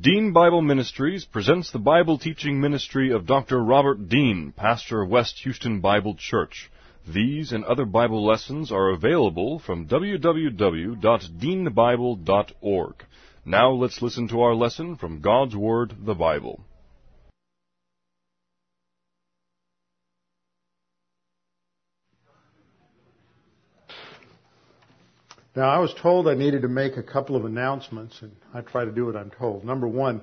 Dean Bible Ministries presents the Bible teaching ministry of Dr. Robert Dean, pastor of West Houston Bible Church. These and other Bible lessons are available from www.deanbible.org. Now let's listen to our lesson from God's Word, the Bible. Now, I was told I needed to make a couple of announcements, and I try to do what I'm told. Number one,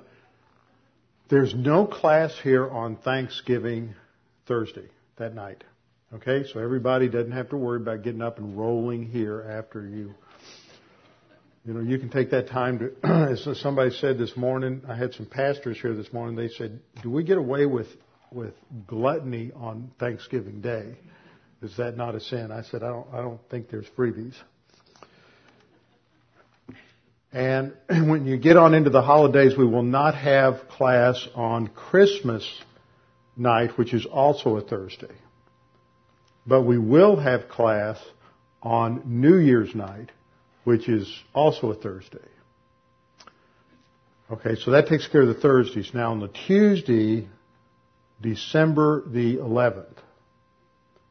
there's no class here on Thanksgiving Thursday, that night. Okay, so everybody doesn't have to worry about getting up and rolling here after you. You know, you can take that time to, as somebody said this morning, I had some pastors here this morning, they said, do we get away with, with gluttony on Thanksgiving Day? Is that not a sin? I said, I don't, I don't think there's freebies. And when you get on into the holidays, we will not have class on Christmas night, which is also a Thursday. But we will have class on New Year's night, which is also a Thursday. Okay, so that takes care of the Thursdays. Now on the Tuesday, December the 11th,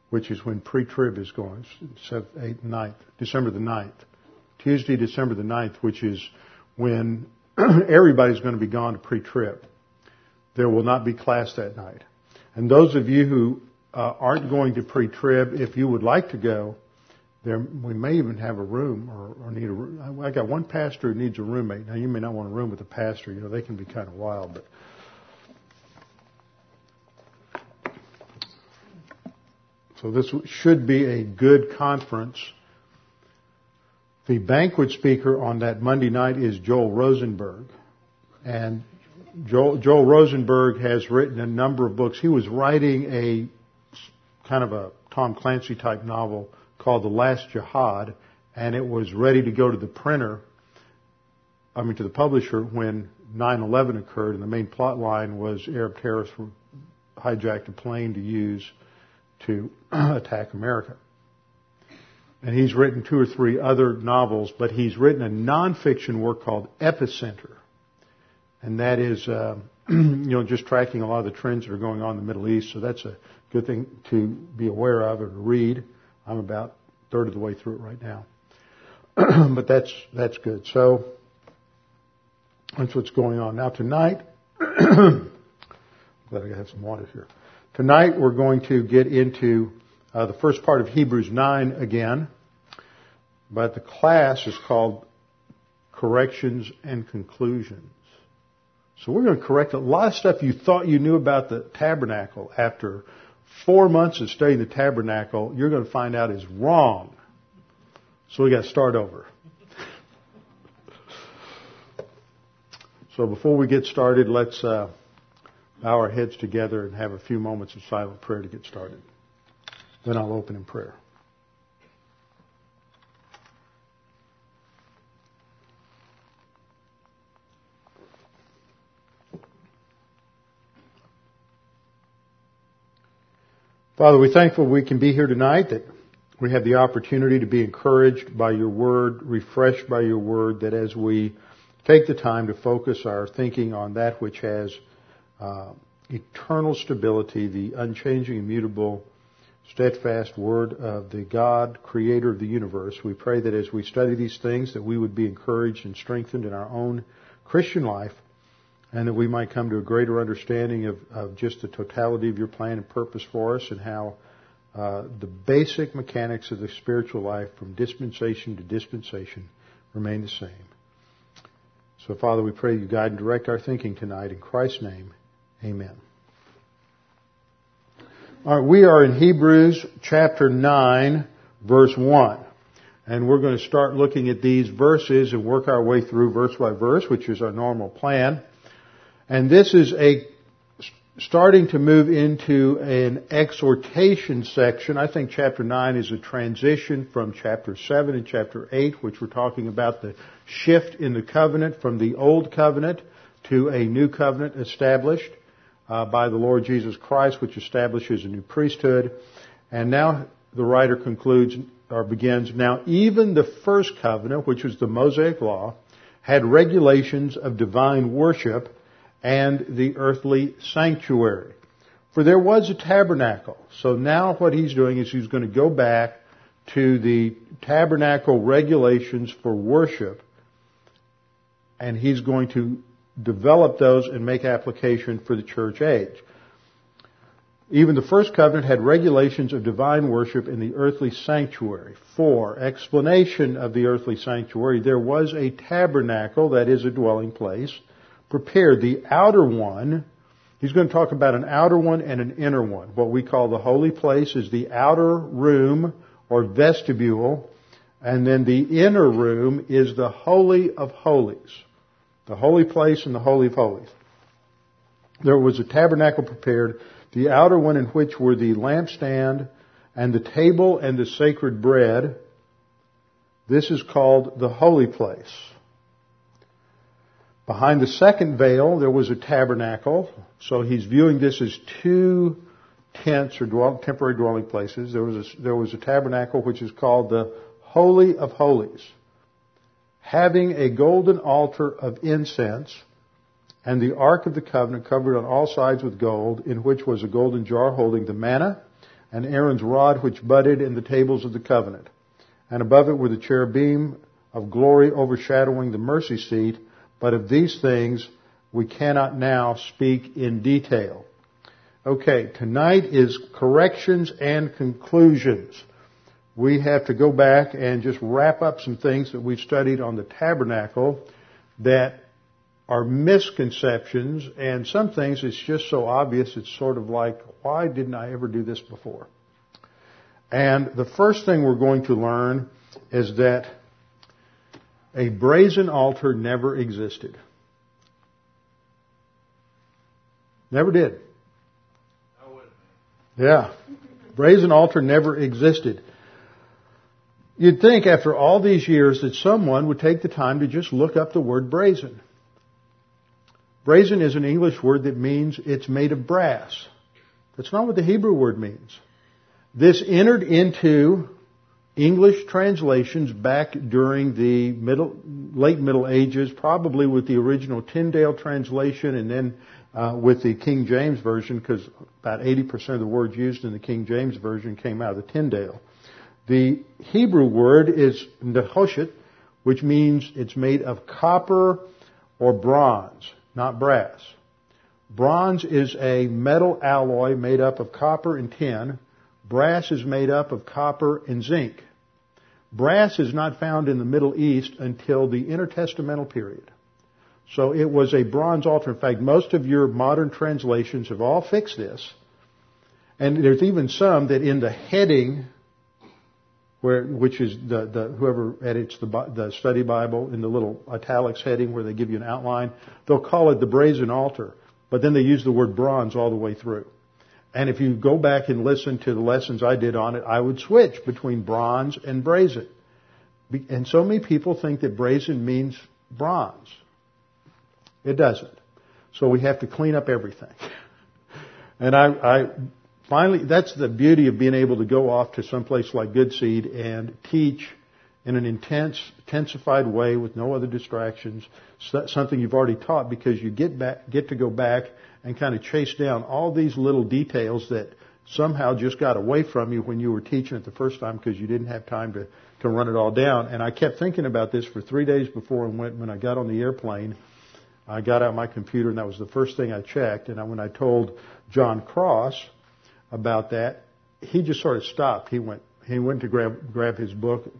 which is when pre-trib is going, 7th, 8th, 9th, December the 9th. Tuesday, December the 9th, which is when everybody's going to be gone to pre-trib. There will not be class that night. And those of you who uh, aren't going to pre-trib, if you would like to go, there we may even have a room or, or need a room. I got one pastor who needs a roommate. Now you may not want a room with a pastor. You know they can be kind of wild, but so this should be a good conference the banquet speaker on that Monday night is Joel Rosenberg. And Joel, Joel Rosenberg has written a number of books. He was writing a kind of a Tom Clancy type novel called The Last Jihad, and it was ready to go to the printer, I mean to the publisher when 9-11 occurred, and the main plot line was Arab terrorists hijacked a plane to use to attack America and he's written two or three other novels, but he's written a nonfiction work called Epicenter, and that is, uh, you know, just tracking a lot of the trends that are going on in the Middle East. So that's a good thing to be aware of or to read. I'm about a third of the way through it right now, but that's that's good. So that's what's going on now tonight. I'm glad I have some water here. Tonight we're going to get into uh, the first part of Hebrews 9 again, but the class is called Corrections and Conclusions. So we're going to correct a lot of stuff you thought you knew about the tabernacle after four months of studying the tabernacle, you're going to find out is wrong. So we got to start over. So before we get started, let's uh, bow our heads together and have a few moments of silent prayer to get started. Then I'll open in prayer. Father, we're thankful we can be here tonight, that we have the opportunity to be encouraged by your word, refreshed by your word, that as we take the time to focus our thinking on that which has uh, eternal stability, the unchanging, immutable steadfast word of the God, creator of the universe. We pray that as we study these things that we would be encouraged and strengthened in our own Christian life and that we might come to a greater understanding of, of just the totality of your plan and purpose for us and how uh, the basic mechanics of the spiritual life from dispensation to dispensation remain the same. So Father, we pray you guide and direct our thinking tonight in Christ's name. Amen. All right, we are in Hebrews chapter 9, verse 1. And we're going to start looking at these verses and work our way through verse by verse, which is our normal plan. And this is a starting to move into an exhortation section. I think chapter 9 is a transition from chapter 7 and chapter 8, which we're talking about the shift in the covenant from the old covenant to a new covenant established uh, by the Lord Jesus Christ, which establishes a new priesthood. And now the writer concludes or begins, now even the first covenant, which was the Mosaic law, had regulations of divine worship and the earthly sanctuary. For there was a tabernacle. So now what he's doing is he's going to go back to the tabernacle regulations for worship and he's going to develop those and make application for the church age. Even the first covenant had regulations of divine worship in the earthly sanctuary. For explanation of the earthly sanctuary, there was a tabernacle, that is a dwelling place, prepared. The outer one, he's going to talk about an outer one and an inner one. What we call the holy place is the outer room or vestibule, and then the inner room is the holy of holies. The holy place and the holy of holies. There was a tabernacle prepared, the outer one in which were the lampstand and the table and the sacred bread. This is called the holy place. Behind the second veil, there was a tabernacle. So he's viewing this as two tents or dwell, temporary dwelling places. There was, a, there was a tabernacle which is called the Holy of Holies, having a golden altar of incense and the Ark of the Covenant covered on all sides with gold, in which was a golden jar holding the manna and Aaron's rod which budded in the tables of the covenant. And above it were the cherubim of glory overshadowing the mercy seat but of these things we cannot now speak in detail. Okay, tonight is corrections and conclusions. We have to go back and just wrap up some things that we've studied on the tabernacle that are misconceptions and some things it's just so obvious it's sort of like, why didn't I ever do this before? And the first thing we're going to learn is that a brazen altar never existed. Never did. Yeah. Brazen altar never existed. You'd think after all these years that someone would take the time to just look up the word brazen. Brazen is an English word that means it's made of brass. That's not what the Hebrew word means. This entered into English translations back during the middle, late Middle Ages, probably with the original Tyndale translation and then uh, with the King James Version, because about 80% of the words used in the King James Version came out of the Tyndale. The Hebrew word is nehoshet, which means it's made of copper or bronze, not brass. Bronze is a metal alloy made up of copper and tin. Brass is made up of copper and zinc. Brass is not found in the Middle East until the intertestamental period. So it was a bronze altar. In fact, most of your modern translations have all fixed this. And there's even some that in the heading, where, which is the, the whoever edits the, the study Bible in the little italics heading where they give you an outline, they'll call it the brazen altar. But then they use the word bronze all the way through. And if you go back and listen to the lessons I did on it, I would switch between bronze and brazen. And so many people think that brazen means bronze. It doesn't. So we have to clean up everything. And I, I finally, that's the beauty of being able to go off to some place like Good Seed and teach in an intense, intensified way with no other distractions, something you've already taught because you get back, get to go back and kind of chase down all these little details that somehow just got away from you when you were teaching it the first time because you didn't have time to, to run it all down. And I kept thinking about this for three days before and went, when I got on the airplane. I got out my computer and that was the first thing I checked. And when I told John Cross about that, he just sort of stopped. He went, he went to grab, grab his book,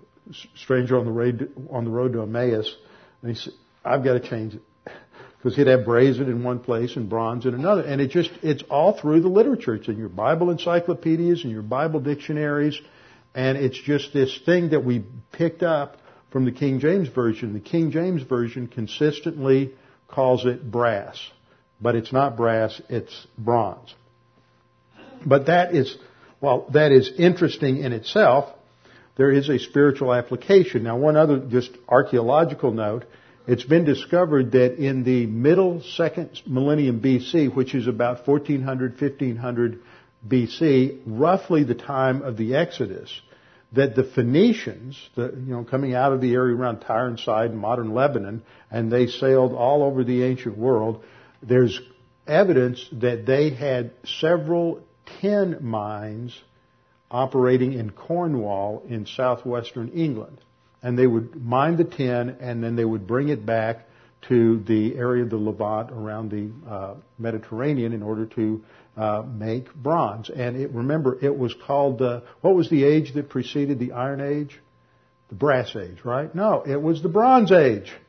Stranger on the Road, on the Road to Emmaus, and he said, I've got to change it because he'd have brazen in one place and bronze in another. And it just, it's all through the literature. It's in your Bible encyclopedias and your Bible dictionaries. And it's just this thing that we picked up from the King James Version. The King James Version consistently calls it brass. But it's not brass, it's bronze. But that is, well, that is interesting in itself. There is a spiritual application. Now one other just archaeological note it's been discovered that in the middle second millennium BC, which is about 1400, 1500 BC, roughly the time of the Exodus, that the Phoenicians, the, you know, coming out of the area around Tyre and Sidon, modern Lebanon, and they sailed all over the ancient world, there's evidence that they had several tin mines operating in Cornwall in southwestern England. And they would mine the tin and then they would bring it back to the area of the Levant around the uh, Mediterranean in order to uh, make bronze. And it, remember, it was called, what was the age that preceded the Iron Age? The Brass Age, right? No, it was the Bronze Age.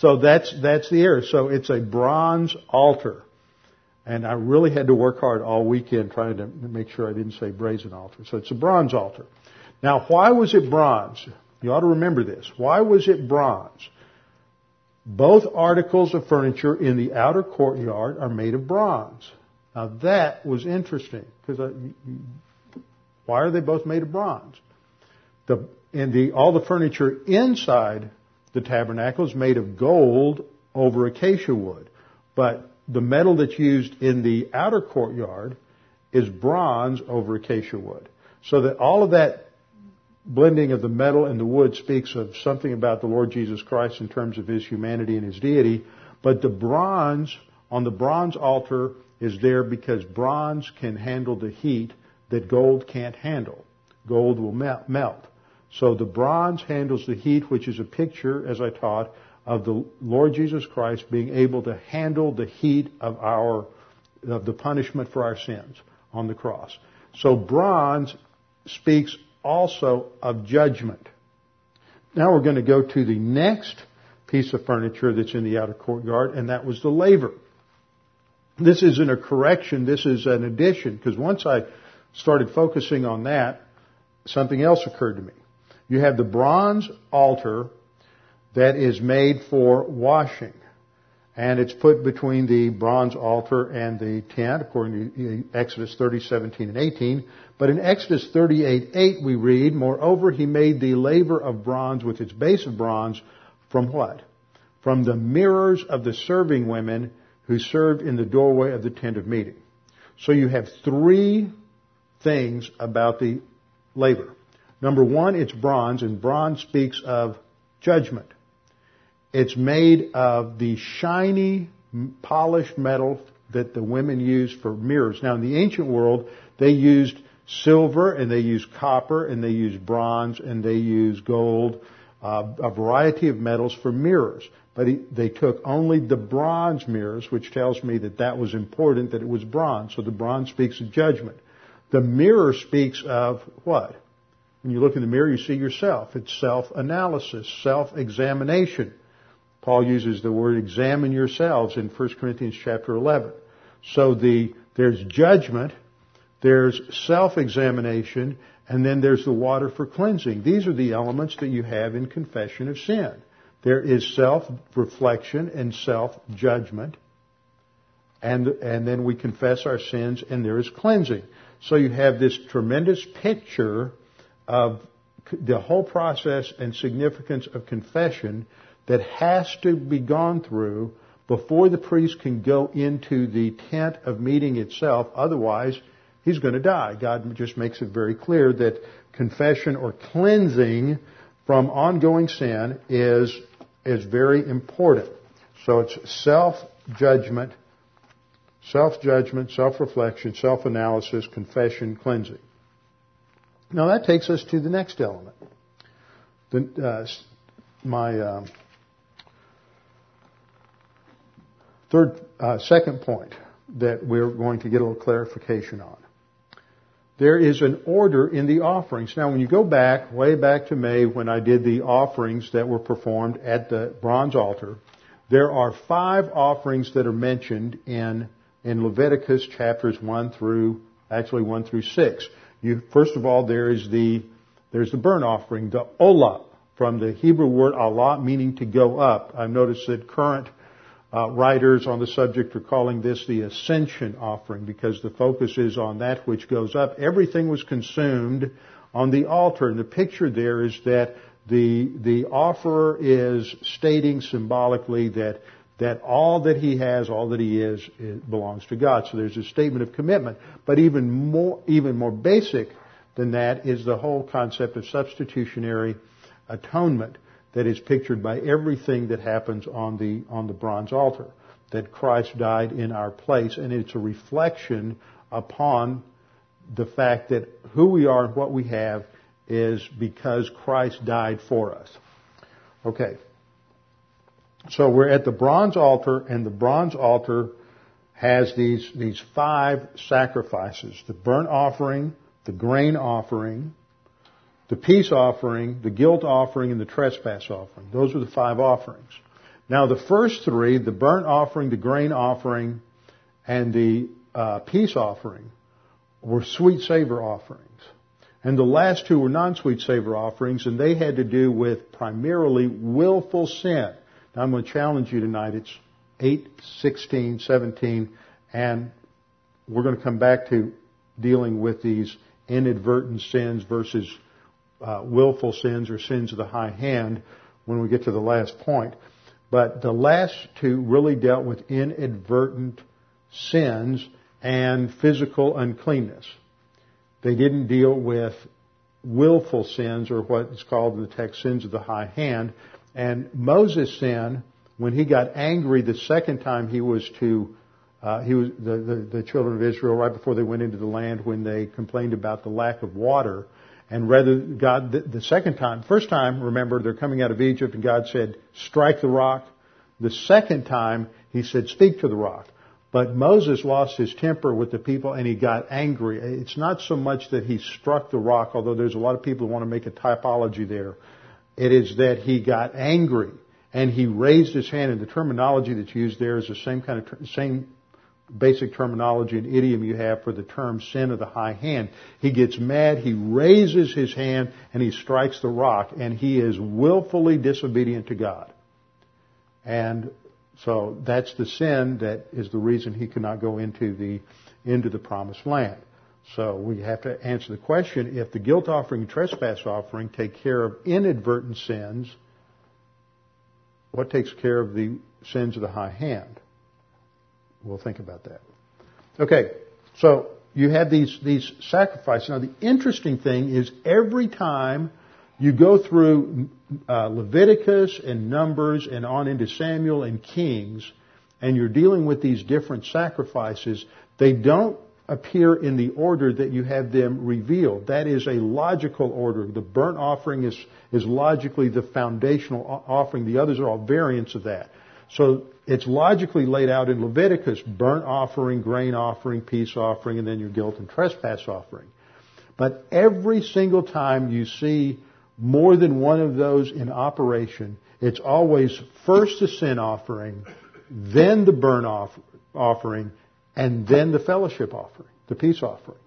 So that's, that's the era. So it's a bronze altar. And I really had to work hard all weekend trying to make sure I didn't say brazen altar. So it's a bronze altar. Now, why was it bronze? You ought to remember this. Why was it bronze? Both articles of furniture in the outer courtyard are made of bronze. Now that was interesting because uh, why are they both made of bronze? The, and the, all the furniture inside the tabernacle is made of gold over acacia wood. But the metal that's used in the outer courtyard is bronze over acacia wood. So that all of that blending of the metal and the wood speaks of something about the Lord Jesus Christ in terms of his humanity and his deity. But the bronze on the bronze altar is there because bronze can handle the heat that gold can't handle. Gold will melt. So the bronze handles the heat, which is a picture, as I taught, of the Lord Jesus Christ being able to handle the heat of our, of the punishment for our sins on the cross. So bronze speaks also of judgment. Now we're going to go to the next piece of furniture that's in the outer courtyard, and that was the laver. This isn't a correction, this is an addition, because once I started focusing on that, something else occurred to me. You have the bronze altar that is made for washing. And it's put between the bronze altar and the tent, according to Exodus 30, 17, and 18. But in Exodus 38, 8 we read, Moreover, he made the laver of bronze with its base of bronze from what? From the mirrors of the serving women who served in the doorway of the tent of meeting. So you have three things about the laver. Number one, it's bronze, and bronze speaks of judgment. It's made of the shiny, polished metal that the women used for mirrors. Now, in the ancient world, they used silver, and they used copper, and they used bronze, and they used gold, uh, a variety of metals for mirrors. But he, they took only the bronze mirrors, which tells me that that was important, that it was bronze. So the bronze speaks of judgment. The mirror speaks of what? When you look in the mirror, you see yourself. It's self-analysis, self-examination. Paul uses the word examine yourselves in 1 Corinthians chapter 11. So the, there's judgment, there's self-examination, and then there's the water for cleansing. These are the elements that you have in confession of sin. There is self-reflection and self-judgment. And, and then we confess our sins and there is cleansing. So you have this tremendous picture of the whole process and significance of confession that has to be gone through before the priest can go into the tent of meeting itself. Otherwise, he's going to die. God just makes it very clear that confession or cleansing from ongoing sin is, is very important. So it's self-judgment, self-judgment, self-reflection, self-analysis, confession, cleansing. Now that takes us to the next element. The, uh, my uh, third, uh, second point that we're going to get a little clarification on. There is an order in the offerings. Now, when you go back, way back to May when I did the offerings that were performed at the bronze altar, there are five offerings that are mentioned in, in Leviticus chapters 1 through, actually 1 through 6. You, first of all, there is the, there's the burnt offering, the olah, from the Hebrew word alah, meaning to go up. I've noticed that current uh, writers on the subject are calling this the ascension offering because the focus is on that which goes up. Everything was consumed on the altar, and the picture there is that the the offerer is stating symbolically that that all that he has, all that he is, belongs to God. So there's a statement of commitment. But even more, even more basic than that is the whole concept of substitutionary atonement that is pictured by everything that happens on the, on the bronze altar. That Christ died in our place, and it's a reflection upon the fact that who we are and what we have is because Christ died for us. Okay. So we're at the bronze altar, and the bronze altar has these, these five sacrifices. The burnt offering, the grain offering, the peace offering, the guilt offering, and the trespass offering. Those were the five offerings. Now the first three, the burnt offering, the grain offering, and the uh, peace offering, were sweet savor offerings. And the last two were non-sweet savor offerings, and they had to do with primarily willful sin. Now I'm going to challenge you tonight. It's 8, 16, 17, and we're going to come back to dealing with these inadvertent sins versus uh, willful sins or sins of the high hand when we get to the last point. But the last two really dealt with inadvertent sins and physical uncleanness. They didn't deal with willful sins or what is called in the text sins of the high hand. And Moses' sin when he got angry the second time he was to uh, he was the, the, the children of Israel right before they went into the land when they complained about the lack of water. And rather God the, the second time, first time, remember they're coming out of Egypt and God said, strike the rock. The second time he said, speak to the rock. But Moses lost his temper with the people and he got angry. It's not so much that he struck the rock, although there's a lot of people who want to make a typology there. It is that he got angry and he raised his hand, and the terminology that's used there is the same kind of same basic terminology and idiom you have for the term sin of the high hand. He gets mad, he raises his hand, and he strikes the rock, and he is willfully disobedient to God. And so that's the sin that is the reason he cannot go into the into the promised land. So we have to answer the question if the guilt offering and trespass offering take care of inadvertent sins, what takes care of the sins of the high hand? We'll think about that. Okay, so you have these, these sacrifices. Now the interesting thing is every time you go through uh, Leviticus and Numbers and on into Samuel and Kings, and you're dealing with these different sacrifices, they don't appear in the order that you have them revealed. That is a logical order. The burnt offering is, is logically the foundational offering. The others are all variants of that. So it's logically laid out in Leviticus, burnt offering, grain offering, peace offering, and then your guilt and trespass offering. But every single time you see more than one of those in operation, it's always first the sin offering, then the burnt off, offering, and then the fellowship offering, the peace offering.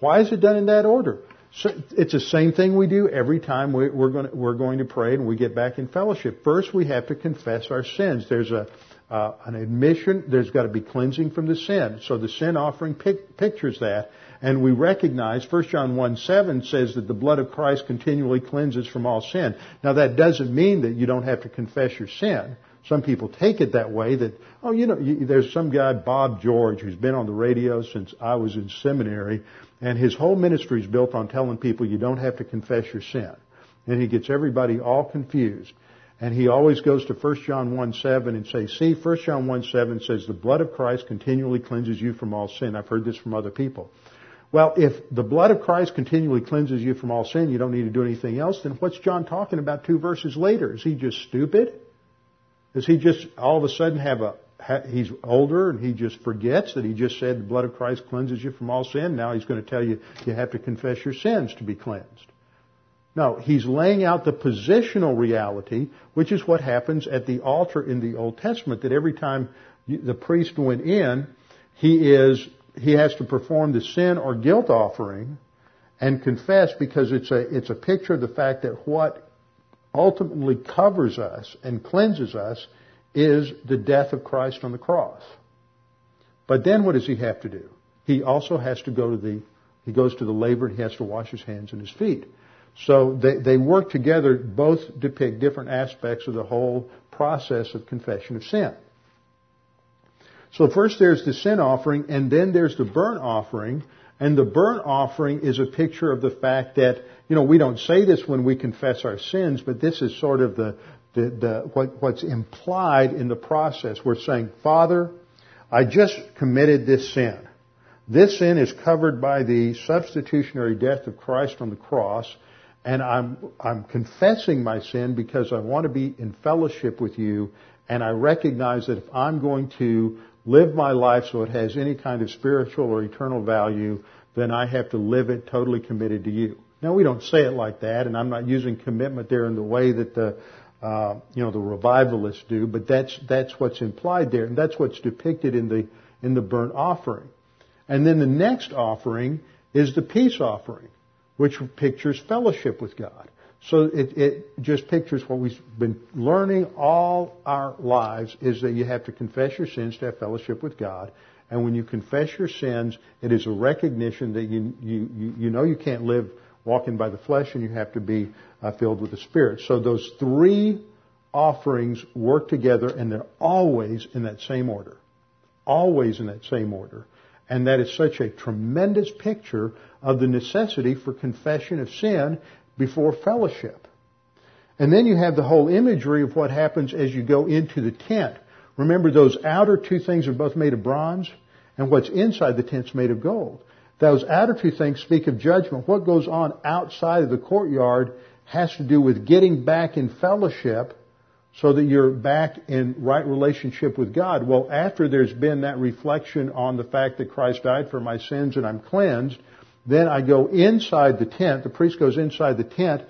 Why is it done in that order? So it's the same thing we do every time we, are going to, we're going to pray and we get back in fellowship. First, we have to confess our sins. There's a uh, an admission. There's got to be cleansing from the sin. So the sin offering pic- pictures that, and we recognize 1 John 1 7 says that the blood of Christ continually cleanses from all sin. Now that doesn't mean that you don't have to confess your sin. Some people take it that way that, oh, you know, there's some guy, Bob George, who's been on the radio since I was in seminary, and his whole ministry is built on telling people you don't have to confess your sin. And he gets everybody all confused. And he always goes to 1 John 1 7 and says, see, 1 John 1 7 says, the blood of Christ continually cleanses you from all sin. I've heard this from other people. Well, if the blood of Christ continually cleanses you from all sin, you don't need to do anything else, then what's John talking about two verses later? Is he just stupid? Does he just all of a sudden have a, he's older and he just forgets that he just said the blood of Christ cleanses you from all sin. Now he's going to tell you you have to confess your sins to be cleansed. No, he's laying out the positional reality, which is what happens at the altar in the Old Testament, that every time the priest went in, he is, he has to perform the sin or guilt offering and confess because it's a, it's a picture of the fact that what ultimately covers us and cleanses us is the death of Christ on the cross. But then what does he have to do? He also has to go to the, he goes to the laver and he has to wash his hands and his feet. So they, they work together, both depict different aspects of the whole process of confession of sin. So first there's the sin offering, and then there's the burnt offering, And the burnt offering is a picture of the fact that, you know, we don't say this when we confess our sins, but this is sort of the, the, the what, what's implied in the process. We're saying, Father, I just committed this sin. This sin is covered by the substitutionary death of Christ on the cross, and I'm, I'm confessing my sin because I want to be in fellowship with you, and I recognize that if I'm going to live my life so it has any kind of spiritual or eternal value, then I have to live it totally committed to you. Now we don't say it like that, and I'm not using commitment there in the way that the uh, you know the revivalists do, but that's that's what's implied there, and that's what's depicted in the in the burnt offering. And then the next offering is the peace offering, which pictures fellowship with God. So it, it just pictures what we've been learning all our lives is that you have to confess your sins to have fellowship with God. And when you confess your sins, it is a recognition that you, you, you know you can't live walking by the flesh and you have to be uh, filled with the Spirit. So those three offerings work together and they're always in that same order. Always in that same order. And that is such a tremendous picture of the necessity for confession of sin before fellowship. And then you have the whole imagery of what happens as you go into the tent. Remember those outer two things are both made of bronze and what's inside the tent's made of gold. Those outer two things speak of judgment. What goes on outside of the courtyard has to do with getting back in fellowship so that you're back in right relationship with God. Well, after there's been that reflection on the fact that Christ died for my sins and I'm cleansed, then I go inside the tent. The priest goes inside the tent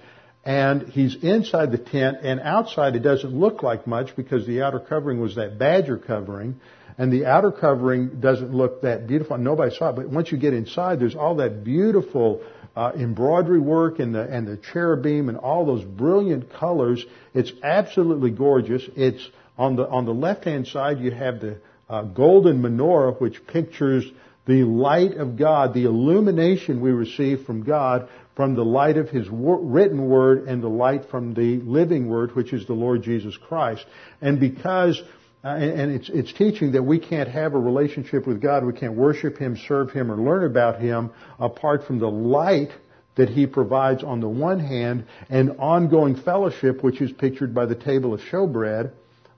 and he's inside the tent and outside it doesn't look like much because the outer covering was that badger covering and the outer covering doesn't look that beautiful. Nobody saw it, but once you get inside, there's all that beautiful uh, embroidery work and the and the cherubim and all those brilliant colors. It's absolutely gorgeous. It's on the on the left hand side you have the uh, golden menorah, which pictures the light of God, the illumination we receive from God from the light of His written word and the light from the living word, which is the Lord Jesus Christ. And because uh, and, it's, it's teaching that we can't have a relationship with God, we can't worship Him, serve Him, or learn about Him apart from the light that He provides on the one hand and ongoing fellowship, which is pictured by the table of showbread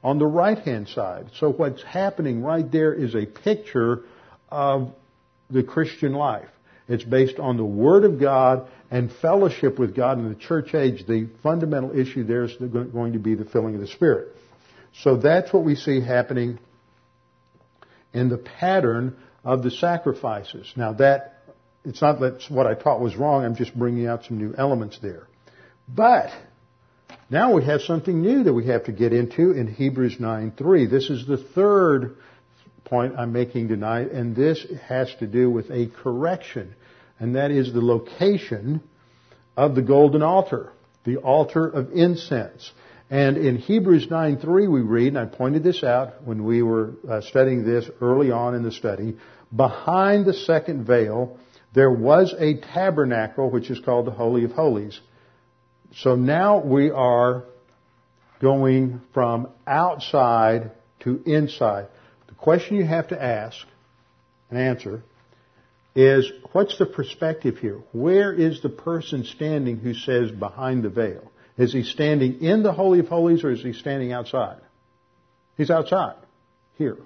on the right hand side. So what's happening right there is a picture of the Christian life. It's based on the Word of God and fellowship with God in the church age. The fundamental issue there is going to be the filling of the Spirit. So that's what we see happening in the pattern of the sacrifices. Now that, it's not that what I taught was wrong, I'm just bringing out some new elements there. But, now we have something new that we have to get into in Hebrews 9.3. This is the third point I'm making tonight, and this has to do with a correction, and that is the location of the golden altar, the altar of incense. And in Hebrews 9:3 we read, and I pointed this out when we were uh, studying this early on in the study, behind the second veil there was a tabernacle which is called the Holy of Holies. So now we are going from outside to inside question you have to ask and answer is what's the perspective here? Where is the person standing who says behind the veil? Is he standing in the Holy of Holies or is he standing outside? He's outside. Here.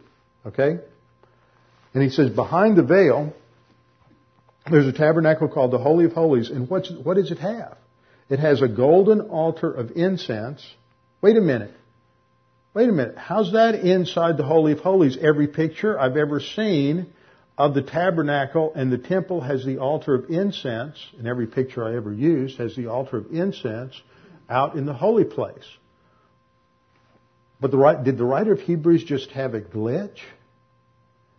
Okay? And he says behind the veil, there's a tabernacle called the Holy of Holies. And what's, what does it have? It has a golden altar of incense. Wait a minute. Wait a minute, how's that inside the Holy of Holies? Every picture I've ever seen of the tabernacle and the temple has the altar of incense, and every picture I ever used has the altar of incense out in the holy place. But the, did the writer of Hebrews just have a glitch?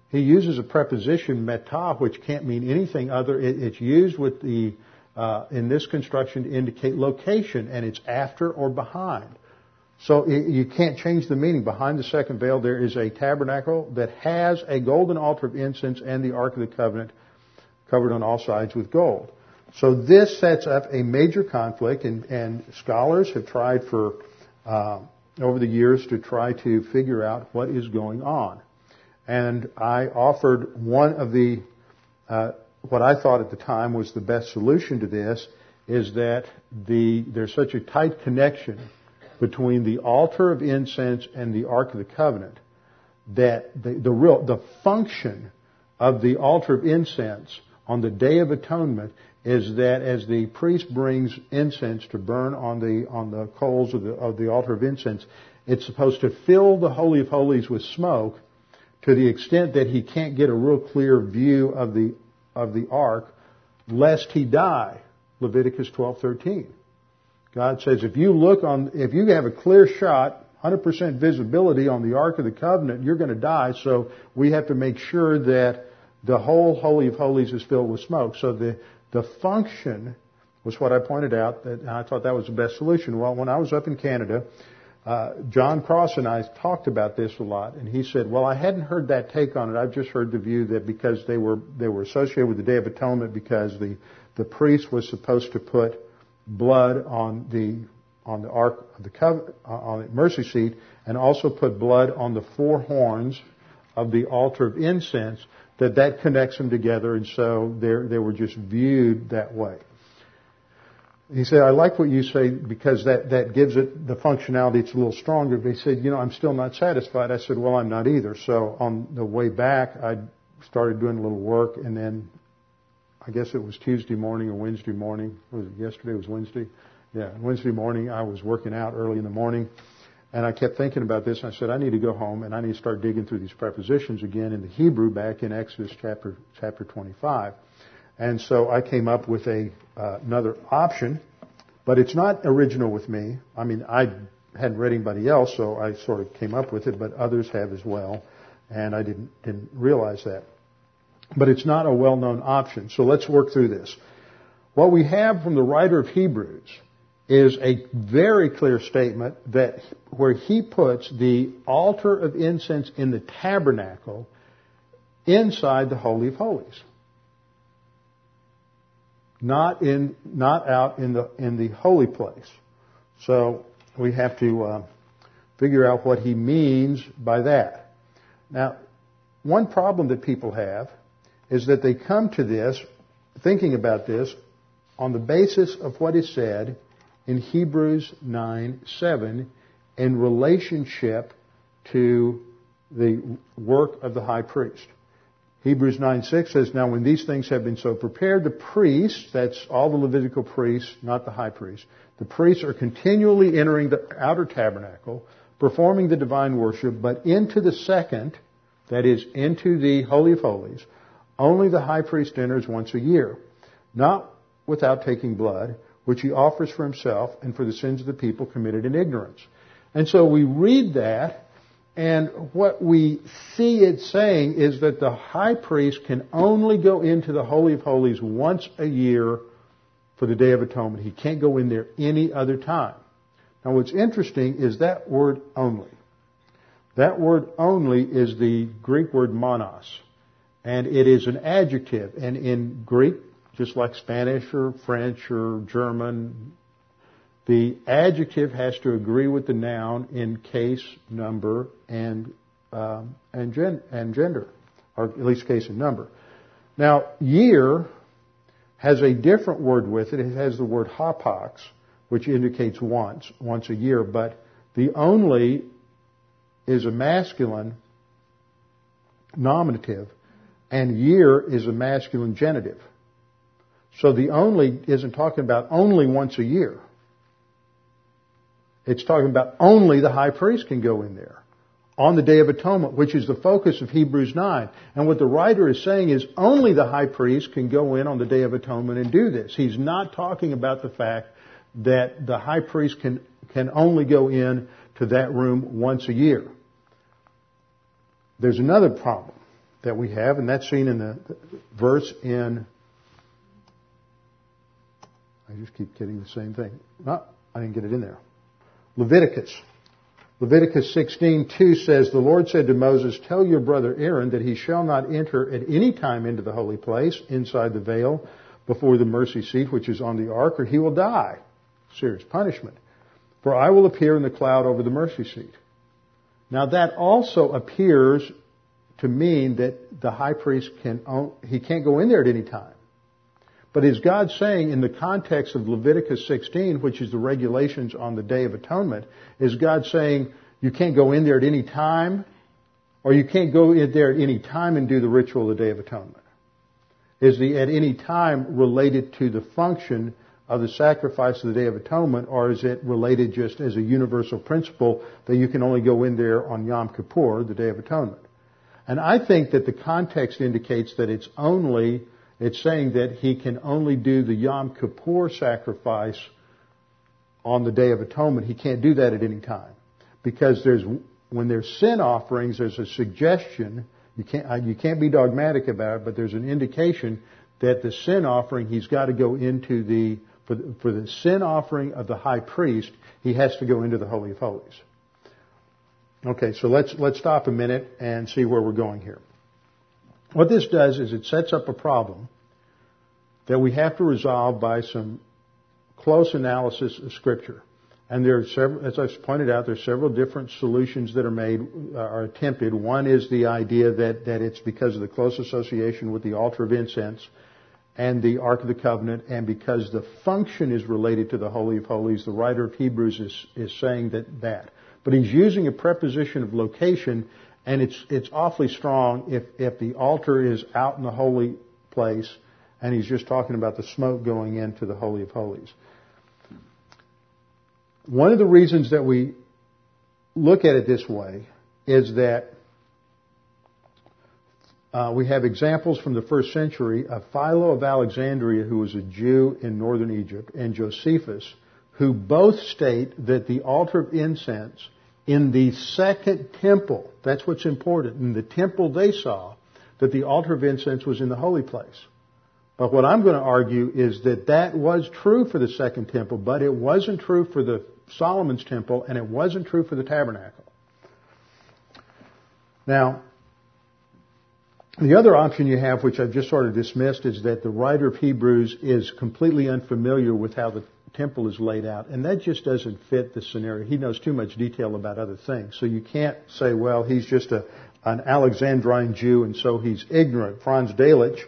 He uses a preposition meta, which can't mean anything other. it's used with the uh, in this construction to indicate location, and it's after or behind. So you can't change the meaning. Behind the second veil, there is a tabernacle that has a golden altar of incense and the Ark of the Covenant covered on all sides with gold. So this sets up a major conflict, and, and scholars have tried for uh, over the years to try to figure out what is going on. And I offered one of the uh, what I thought at the time was the best solution to this is that the, there's such a tight connection between the altar of incense and the Ark of the Covenant that the, the real, the function of the altar of incense on the Day of Atonement is that as the priest brings incense to burn on the, on the coals of the, of the altar of incense, it's supposed to fill the Holy of Holies with smoke to the extent that he can't get a real clear view of the, of the ark lest he die. Leviticus 12:13. God says if you look on if you have a clear shot, 100% visibility on the ark of the covenant, you're going to die. So we have to make sure that the whole holy of holies is filled with smoke. So the the function was what I pointed out that I thought that was the best solution. Well, when I was up in Canada, uh, John Cross and I talked about this a lot, and he said, "Well, I hadn't heard that take on it. I've just heard the view that because they were they were associated with the Day of Atonement because the the priest was supposed to put blood on the on the ark of the covenant, uh, on the mercy seat, and also put blood on the four horns of the altar of incense. That that connects them together, and so they they were just viewed that way." He said, I like what you say because that, that gives it the functionality. It's a little stronger. But he said, you know, I'm still not satisfied. I said, well, I'm not either. So on the way back, I started doing a little work and then I guess it was Tuesday morning or Wednesday morning. Was it yesterday? It was Wednesday. Yeah, Wednesday morning I was working out early in the morning and I kept thinking about this. And I said, I need to go home and I need to start digging through these prepositions again in the Hebrew back in Exodus chapter, chapter 25. And so I came up with a, uh, another option, but it's not original with me. I mean, I hadn't read anybody else, so I sort of came up with it, but others have as well, and I didn't, didn't realize that. But it's not a well-known option, so let's work through this. What we have from the writer of Hebrews is a very clear statement that where he puts the altar of incense in the tabernacle inside the Holy of Holies not in, not out in the, in the holy place. So we have to uh, figure out what he means by that. Now, one problem that people have is that they come to this, thinking about this, on the basis of what is said in Hebrews 9 7 in relationship to the work of the high priest. Hebrews 9 6 says, Now when these things have been so prepared, the priests, that's all the Levitical priests, not the high priest, the priests are continually entering the outer tabernacle, performing the divine worship, but into the second, that is, into the Holy of Holies, only the high priest enters once a year, not without taking blood, which he offers for himself and for the sins of the people committed in ignorance. And so we read that, and what we see it saying is that the high priest can only go into the Holy of Holies once a year for the Day of Atonement. He can't go in there any other time. Now what's interesting is that word only. That word only is the Greek word monos. And it is an adjective. And in Greek, just like Spanish or French or German, the adjective has to agree with the noun in case, number, and um, and, gen- and gender, or at least case and number. Now, year has a different word with it. It has the word hapax, which indicates once, once a year, but the only is a masculine nominative, and year is a masculine genitive. So the only isn't talking about only once a year. It's talking about only the high priest can go in there on the Day of Atonement, which is the focus of Hebrews 9. And what the writer is saying is only the high priest can go in on the Day of Atonement and do this. He's not talking about the fact that the high priest can, can only go in to that room once a year. There's another problem that we have, and that's seen in the verse in, I just keep getting the same thing. No, I didn't get it in there. Leviticus. Leviticus 16:2 says, "The Lord said to Moses, Tell your brother Aaron that he shall not enter at any time into the holy place inside the veil before the mercy seat which is on the ark, or he will die." Serious punishment. For I will appear in the cloud over the mercy seat. Now that also appears to mean that the high priest can, he can't go in there at any time. But is God saying in the context of Leviticus 16, which is the regulations on the Day of Atonement, is God saying you can't go in there at any time, or you can't go in there at any time and do the ritual of the Day of Atonement? Is the at any time related to the function of the sacrifice of the Day of Atonement, or is it related just as a universal principle that you can only go in there on Yom Kippur, the Day of Atonement? And I think that the context indicates that it's only it's saying that he can only do the Yom Kippur sacrifice on the Day of Atonement. He can't do that at any time. Because there's, when there's sin offerings, there's a suggestion, you can't, uh, you can't be dogmatic about it, but there's an indication that the sin offering, he's got to go into the, for the, for the sin offering of the high priest, he has to go into the Holy of Holies. Okay, so let's, let's stop a minute and see where we're going here. What this does is it sets up a problem that we have to resolve by some close analysis of Scripture. And there are several, as I've pointed out, there are several different solutions that are made, uh, are attempted. One is the idea that, that it's because of the close association with the altar of incense and the Ark of the Covenant, and because the function is related to the Holy of Holies, the writer of Hebrews is, is saying that that. But he's using a preposition of location and it's, it's awfully strong if, if the altar is out in the holy place and he's just talking about the smoke going into the Holy of Holies. One of the reasons that we look at it this way is that uh, we have examples from the first century of Philo of Alexandria, who was a Jew in northern Egypt, and Josephus, who both state that the altar of incense in the second temple, that's what's important, in the temple they saw, that the altar of incense was in the holy place. But what I'm going to argue is that that was true for the second temple, but it wasn't true for the Solomon's temple, and it wasn't true for the tabernacle. Now, the other option you have, which I've just sort of dismissed, is that the writer of Hebrews is completely unfamiliar with how the temple is laid out, and that just doesn't fit the scenario. He knows too much detail about other things. So you can't say, well, he's just a, an Alexandrine Jew, and so he's ignorant. Franz Delitzsch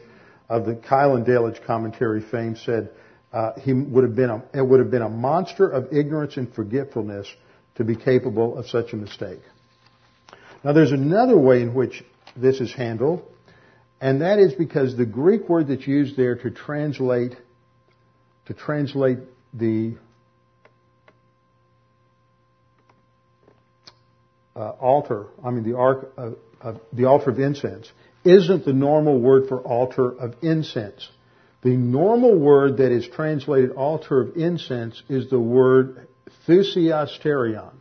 of the Keil and Delitzsch commentary fame said uh, he would have been a, it would have been a monster of ignorance and forgetfulness to be capable of such a mistake. Now there's another way in which this is handled, and that is because the Greek word that's used there to translate to translate the uh, altar, I mean the ark of, of, the altar of incense, isn't the normal word for altar of incense. The normal word that is translated altar of incense is the word thusiasterion.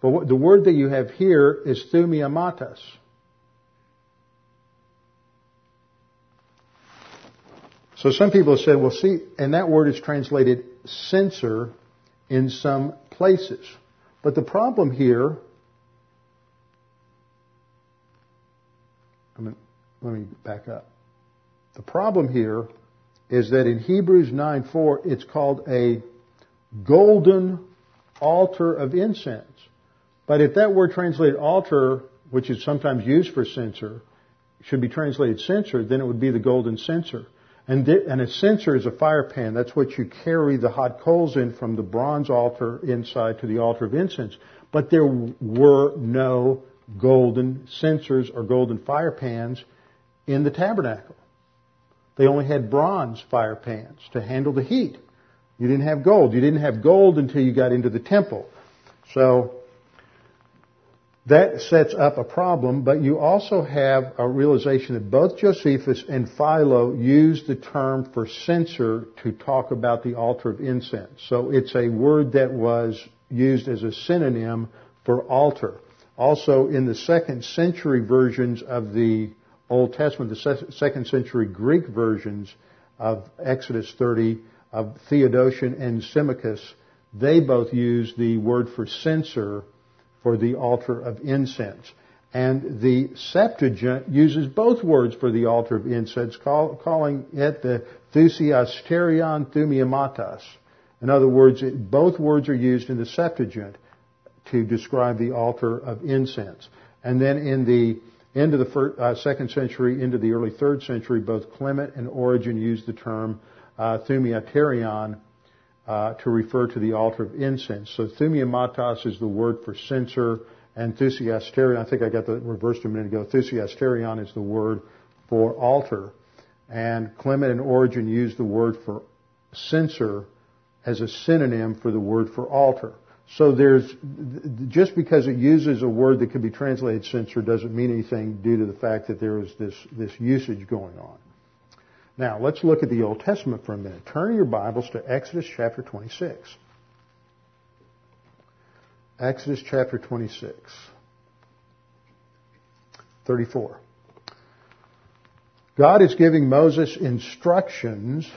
But what, the word that you have here is thumiamatas. So some people have said, well, see, and that word is translated censer in some places. But the problem here, I mean, let me back up. The problem here is that in Hebrews 9:4 it's called a golden altar of incense. But if that word translated altar, which is sometimes used for censer, should be translated censer, then it would be the golden censer. And, and a censer is a fire pan. That's what you carry the hot coals in from the bronze altar inside to the altar of incense. But there were no golden censers or golden fire pans in the tabernacle. They only had bronze fire pans to handle the heat. You didn't have gold. You didn't have gold until you got into the temple. So that sets up a problem, but you also have a realization that both Josephus and Philo use the term for censer to talk about the altar of incense. So it's a word that was used as a synonym for altar. Also, in the second century versions of the Old Testament, the second century Greek versions of Exodus 30, of Theodotion and Symmachus, they both use the word for censer for the altar of incense. And the Septuagint uses both words for the altar of incense, call, calling it the thusiasterion thumiamatas. In other words, it, both words are used in the Septuagint to describe the altar of incense. And then in the end of the first, uh, second century, into the early third century, both Clement and Origen used the term uh, thumiaterion uh, to refer to the altar of incense. So thumiamatos is the word for censer, and thusiasterion, I think I got that reversed a minute ago, thusiasterion is the word for altar. And Clement and Origen used the word for censer as a synonym for the word for altar. So there's, just because it uses a word that could be translated censer doesn't mean anything due to the fact that there is this, this usage going on. Now, let's look at the Old Testament for a minute. Turn your Bibles to Exodus chapter 26. Exodus chapter 26. 34. God is giving Moses instructions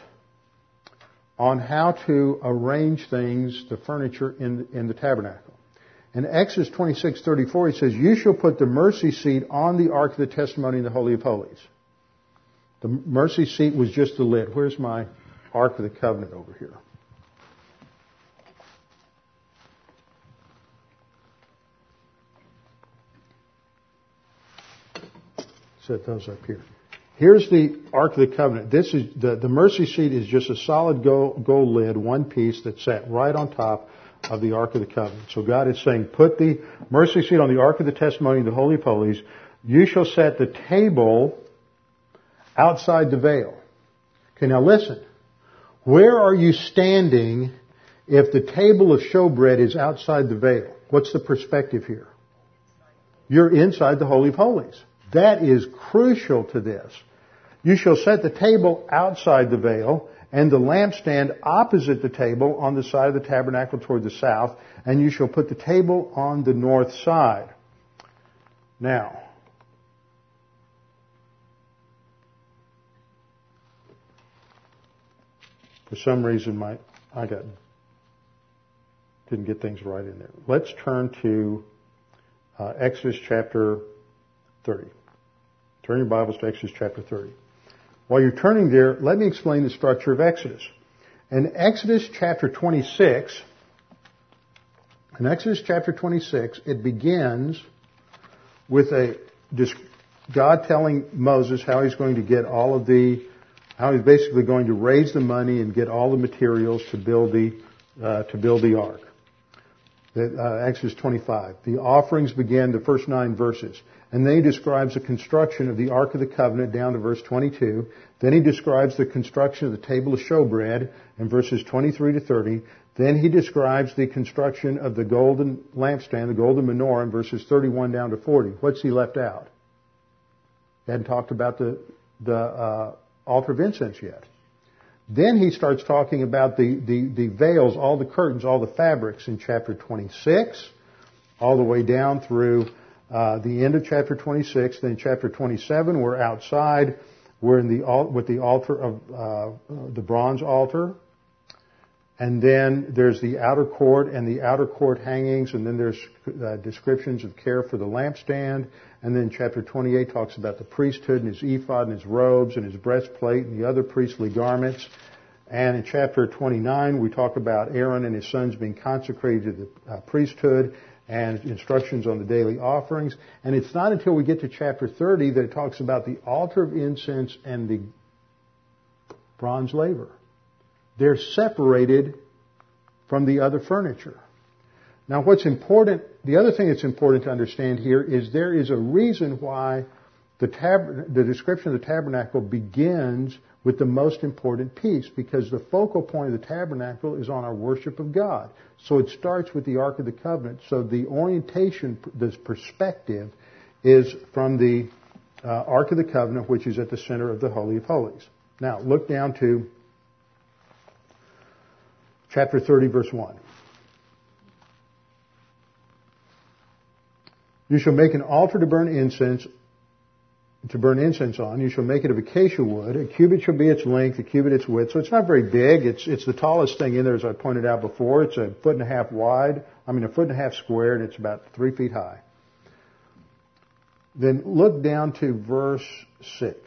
on how to arrange things, the furniture in, in the tabernacle. In Exodus 26:34 he says, "You shall put the mercy seat on the ark of the testimony in the holy of holies." The mercy seat was just the lid. Where's my ark of the covenant over here? Set those up here. Here's the Ark of the Covenant. This is the, the mercy seat is just a solid gold, gold lid, one piece that sat right on top of the Ark of the Covenant. So God is saying, put the mercy seat on the Ark of the Testimony of the Holy of Holies. You shall set the table outside the veil. Okay, now listen. Where are you standing if the table of showbread is outside the veil? What's the perspective here? You're inside the Holy of Holies. That is crucial to this. You shall set the table outside the veil and the lampstand opposite the table on the side of the tabernacle toward the south, and you shall put the table on the north side. Now, for some reason my I got didn't get things right in there. Let's turn to uh, Exodus chapter 30. Turn your Bibles to Exodus chapter 30. While you're turning there, let me explain the structure of Exodus. In Exodus chapter 26, in Exodus chapter 26, it begins with a God telling Moses how he's going to get all of the, how he's basically going to raise the money and get all the materials to build the, uh, to build the ark. Uh, Exodus 25. The offerings begin the first nine verses. And then he describes the construction of the Ark of the Covenant down to verse 22. Then he describes the construction of the table of showbread in verses 23 to 30. Then he describes the construction of the golden lampstand, the golden menorah in verses 31 down to 40. What's he left out? He hadn't talked about the, the uh, altar of incense yet. Then he starts talking about the, the, the veils, all the curtains, all the fabrics in chapter 26, all the way down through uh, the end of chapter 26. Then chapter 27, we're outside. We're in the with the altar of uh, the bronze altar, and then there's the outer court and the outer court hangings, and then there's uh, descriptions of care for the lampstand. And then chapter 28 talks about the priesthood and his ephod and his robes and his breastplate and the other priestly garments. And in chapter 29, we talk about Aaron and his sons being consecrated to the uh, priesthood and instructions on the daily offerings. And it's not until we get to chapter 30 that it talks about the altar of incense and the bronze laver. They're separated from the other furniture. Now what's important, the other thing that's important to understand here is there is a reason why the, tab- the description of the tabernacle begins with the most important piece because the focal point of the tabernacle is on our worship of God. So it starts with the Ark of the Covenant. So the orientation, this perspective, is from the uh, Ark of the Covenant, which is at the center of the Holy of Holies. Now, look down to chapter 30, verse 1. You shall make an altar to burn incense to burn incense on. You shall make it of acacia wood. A cubit shall be its length, a cubit its width. So it's not very big. It's, it's the tallest thing in there, as I pointed out before. It's a foot and a half wide. I mean, a foot and a half square, and it's about three feet high. Then look down to verse 6.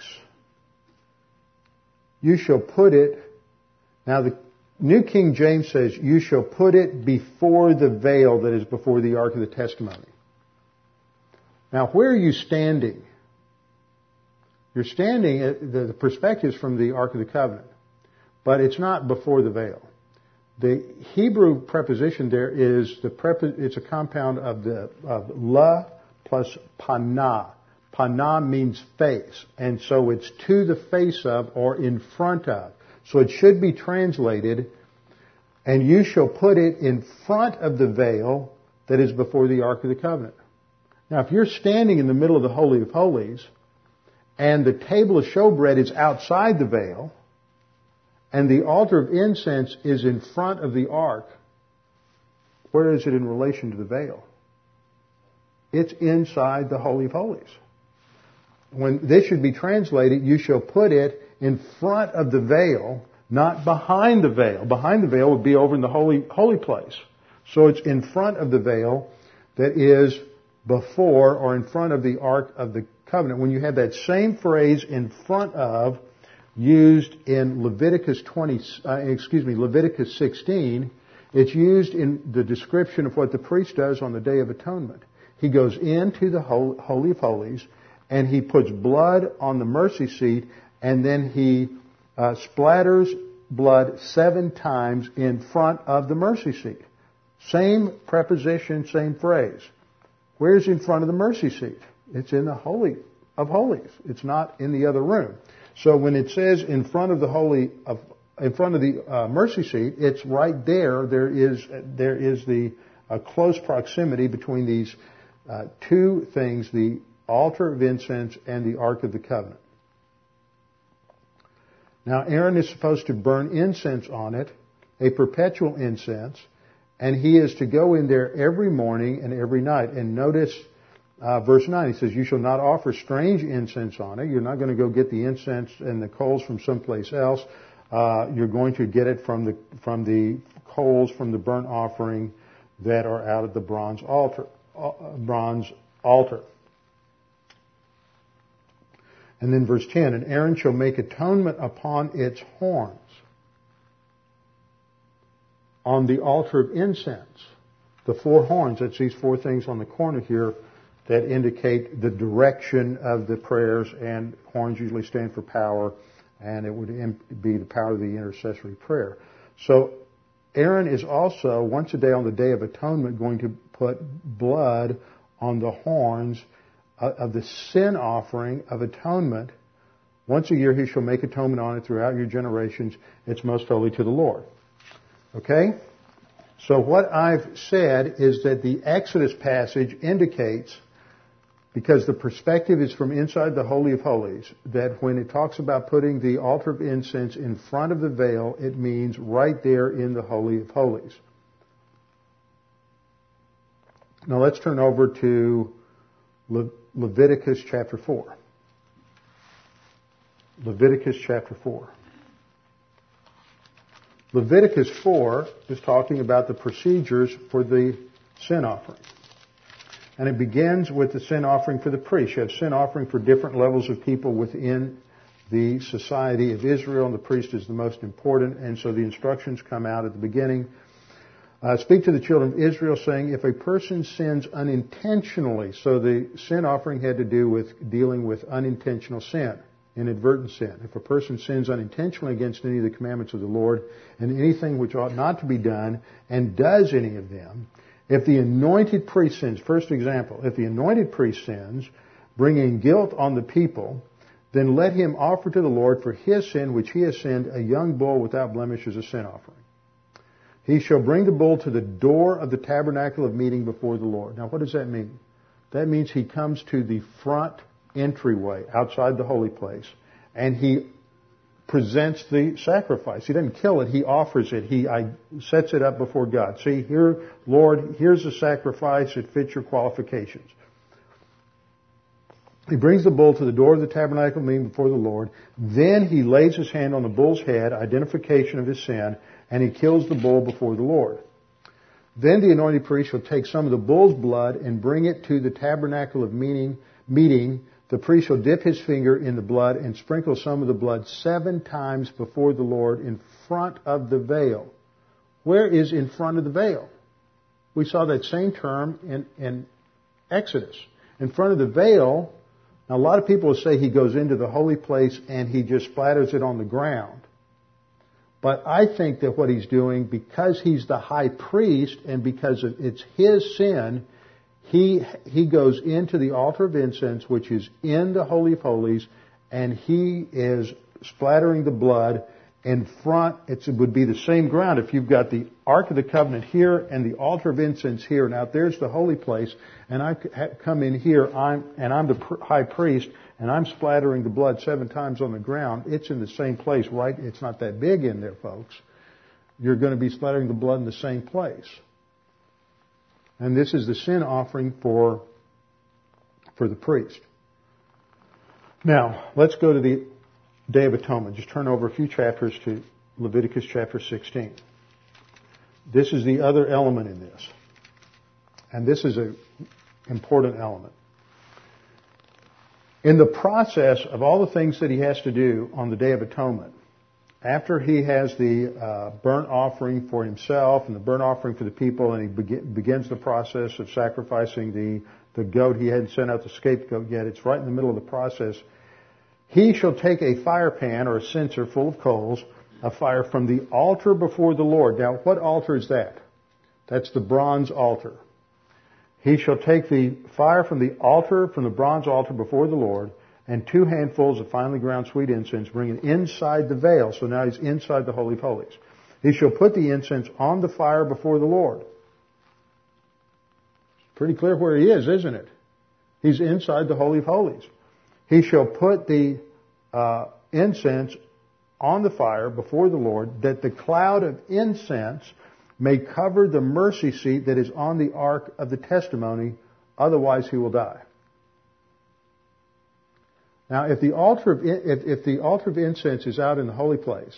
You shall put it, now the New King James says, you shall put it before the veil that is before the ark of the testimony. Now, where are you standing You're standing, uh, the perspective is from the Ark of the Covenant, but it's not before the veil. The Hebrew preposition there is the it's a compound of the of la plus pana. Pana means face, and so it's to the face of or in front of. So it should be translated, and you shall put it in front of the veil that is before the Ark of the Covenant. Now, if you're standing in the middle of the Holy of Holies, and the table of showbread is outside the veil, and the altar of incense is in front of the ark, where is it in relation to the veil? It's inside the Holy of Holies. When this should be translated, you shall put it in front of the veil, not behind the veil. Behind the veil would be over in the holy, holy place. So it's in front of the veil that is before or in front of the Ark of the Covenant. When you have that same phrase in front of, used in Leviticus 20, uh, excuse me, Leviticus 16, it's used in the description of what the priest does on the Day of Atonement. He goes into the Holy of Holies and he puts blood on the mercy seat and then he uh, splatters blood seven times in front of the mercy seat. Same preposition, same phrase. Where's in front of the mercy seat? It's in the Holy of Holies. It's not in the other room. So when it says in front of the Holy of, in front of the uh, mercy seat, it's right there. There is there is the uh, close proximity between these uh, two things: the altar of incense and the Ark of the Covenant. Now Aaron is supposed to burn incense on it, a perpetual incense, and he is to go in there every morning and every night. And notice uh, verse 9, he says, You shall not offer strange incense on it. You're not going to go get the incense and the coals from someplace else. Uh, you're going to get it from the, from the coals from the burnt offering that are out of the bronze altar. Uh, bronze altar. And then verse 10, and Aaron shall make atonement upon its horns on the altar of incense. The four horns, that's these four things on the corner here, that indicate the direction of the prayers, and horns usually stand for power, and it would be the power of the intercessory prayer. So Aaron is also, once a day on the Day of Atonement, going to put blood on the horns uh, of the sin offering of atonement. Once a year he shall make atonement on it throughout your generations. It's most holy to the Lord. Okay? So what I've said is that the Exodus passage indicates because the perspective is from inside the Holy of Holies, that when it talks about putting the altar of incense in front of the veil, it means right there in the Holy of Holies. Now let's turn over to Le- Leviticus chapter 4. Leviticus chapter 4. Leviticus 4 is talking about the procedures for the sin offering. And it begins with the sin offering for the priest. You have sin offering for different levels of people within the society of Israel, and the priest is the most important. And so the instructions come out at the beginning. Uh, speak to the children of Israel, saying, if a person sins unintentionally, so the sin offering had to do with dealing with unintentional sin, inadvertent sin. If a person sins unintentionally against any of the commandments of the Lord, and anything which ought not to be done, and does any of them, if the anointed priest sins, first example, if the anointed priest sins, bringing guilt on the people, then let him offer to the Lord for his sin which he has sinned a young bull without blemish as a sin offering. He shall bring the bull to the door of the tabernacle of meeting before the Lord. Now what does that mean? That means he comes to the front entryway outside the holy place and he presents the sacrifice. He doesn't kill it, he offers it. He sets it up before God. See, here, Lord, here's a sacrifice. It fits your qualifications. He brings the bull to the door of the tabernacle meeting before the Lord. Then he lays his hand on the bull's head, identification of his sin, and he kills the bull before the Lord. Then the anointed priest shall take some of the bull's blood and bring it to the tabernacle of meeting, meeting the priest shall dip his finger in the blood and sprinkle some of the blood seven times before the Lord in front of the veil. Where is in front of the veil? We saw that same term in, in Exodus. In front of the veil Now, a lot of people will say he goes into the holy place and he just splatters it on the ground. But I think that what he's doing, because he's the high priest and because it's his sin, he, he goes into the altar of incense, which is in the Holy of Holies, and he is splattering the blood in front. it would be the same ground if you've got the Ark of the Covenant here and the altar of incense here. Now there's the holy place, and I come in here, I'm, and I'm the high priest, and I'm splattering the blood seven times on the ground. It's in the same place, right? It's not that big in there, folks. You're going to be splattering the blood in the same place. And this is the sin offering for, for the priest. Now, let's go to the Day of Atonement. Just turn over a few chapters to Leviticus chapter 16. This is the other element in this. And this is an important element. In the process of all the things that he has to do on the Day of Atonement, after he has the uh, burnt offering for himself and the burnt offering for the people, and he be- begins the process of sacrificing the, the goat, he hadn't sent out the scapegoat yet. It's right in the middle of the process. He shall take a fire pan or a censer full of coals a fire from the altar before the Lord. Now, what altar is that? That's the bronze altar. He shall take the fire from the altar, from the bronze altar before the Lord, and two handfuls of finely ground sweet incense, bring it inside the veil. So now he's inside the Holy of Holies. He shall put the incense on the fire before the Lord. Pretty clear where he is, isn't it? He's inside the Holy of Holies. He shall put the uh, incense on the fire before the Lord, that the cloud of incense may cover the mercy seat that is on the ark of the testimony, otherwise he will die. Now, if the altar of, if, if the altar of incense is out in the holy place,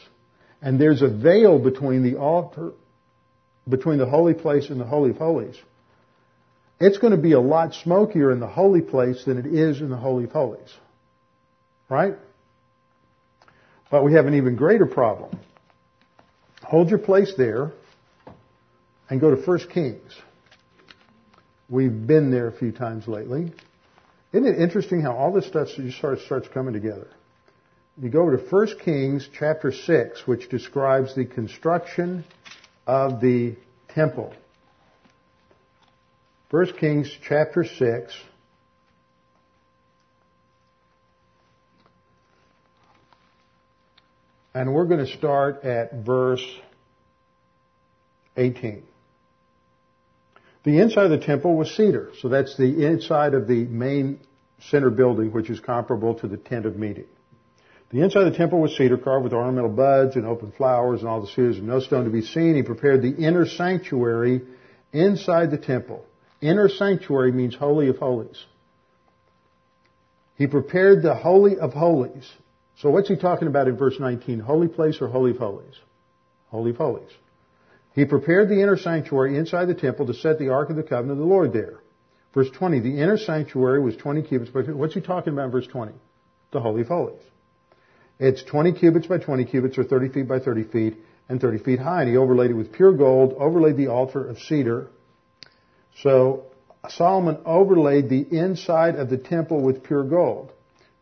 and there's a veil between the altar, between the holy place and the holy of holies, it's going to be a lot smokier in the holy place than it is in the holy of holies. Right? But we have an even greater problem. Hold your place there and go to 1 Kings. We've been there a few times lately. Isn't it interesting how all this stuff just starts, coming together? You go over to 1 Kings chapter 6, which describes the construction of the temple. 1 Kings chapter 6. And we're going to start at verse 18. The inside of the temple was cedar, so that's the inside of the main center building, which is comparable to the tent of meeting. The inside of the temple was cedar carved with ornamental buds and open flowers and all the cedars and no stone to be seen. He prepared the inner sanctuary inside the temple. Inner sanctuary means holy of holies. He prepared the holy of holies. So what's he talking about in verse 19? Holy place or holy of holies? Holy of holies. He prepared the inner sanctuary inside the temple to set the Ark of the Covenant of the Lord there. Verse 20, the inner sanctuary was 20 cubits by, what's he talking about in verse 20? The Holy of Holies. It's 20 cubits by 20 cubits or 30 feet by 30 feet and 30 feet high. And he overlaid it with pure gold, overlaid the altar of cedar. So Solomon overlaid the inside of the temple with pure gold.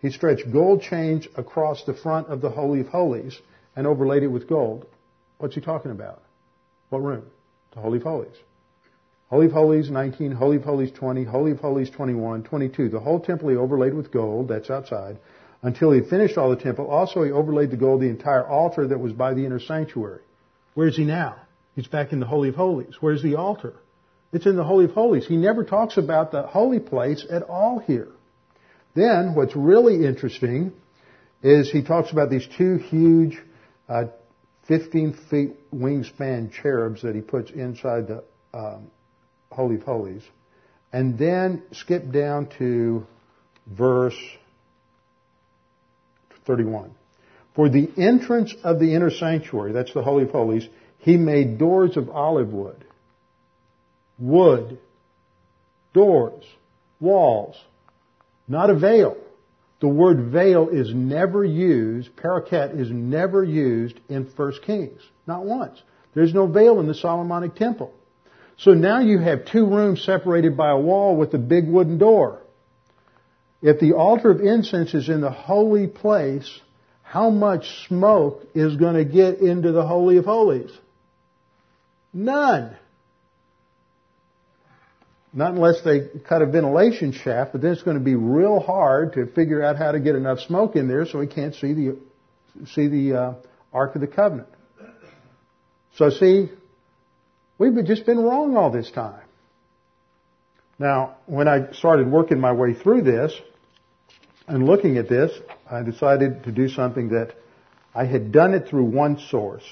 He stretched gold chains across the front of the Holy of Holies and overlaid it with gold. What's he talking about? What room? The Holy of Holies. Holy of Holies 19, Holy of Holies 20, Holy of Holies 21, 22. The whole temple he overlaid with gold, that's outside, until he finished all the temple. Also he overlaid the gold the entire altar that was by the inner sanctuary. Where is he now? He's back in the Holy of Holies. Where's the altar? It's in the Holy of Holies. He never talks about the holy place at all here. Then, what's really interesting is he talks about these two huge uh, 15 feet wingspan cherubs that he puts inside the um, Holy of Holies. And then skip down to verse 31. For the entrance of the inner sanctuary, that's the Holy of Holies, he made doors of olive wood. Wood. Doors. Walls. Not a veil. The word veil is never used, paraket is never used in 1 Kings. Not once. There's no veil in the Solomonic temple. So now you have two rooms separated by a wall with a big wooden door. If the altar of incense is in the holy place, how much smoke is going to get into the Holy of Holies? None. Not unless they cut a ventilation shaft, but then it's going to be real hard to figure out how to get enough smoke in there so we can't see the see the uh, Ark of the Covenant. So see, we've just been wrong all this time. Now, when I started working my way through this and looking at this, I decided to do something that I had done it through one source,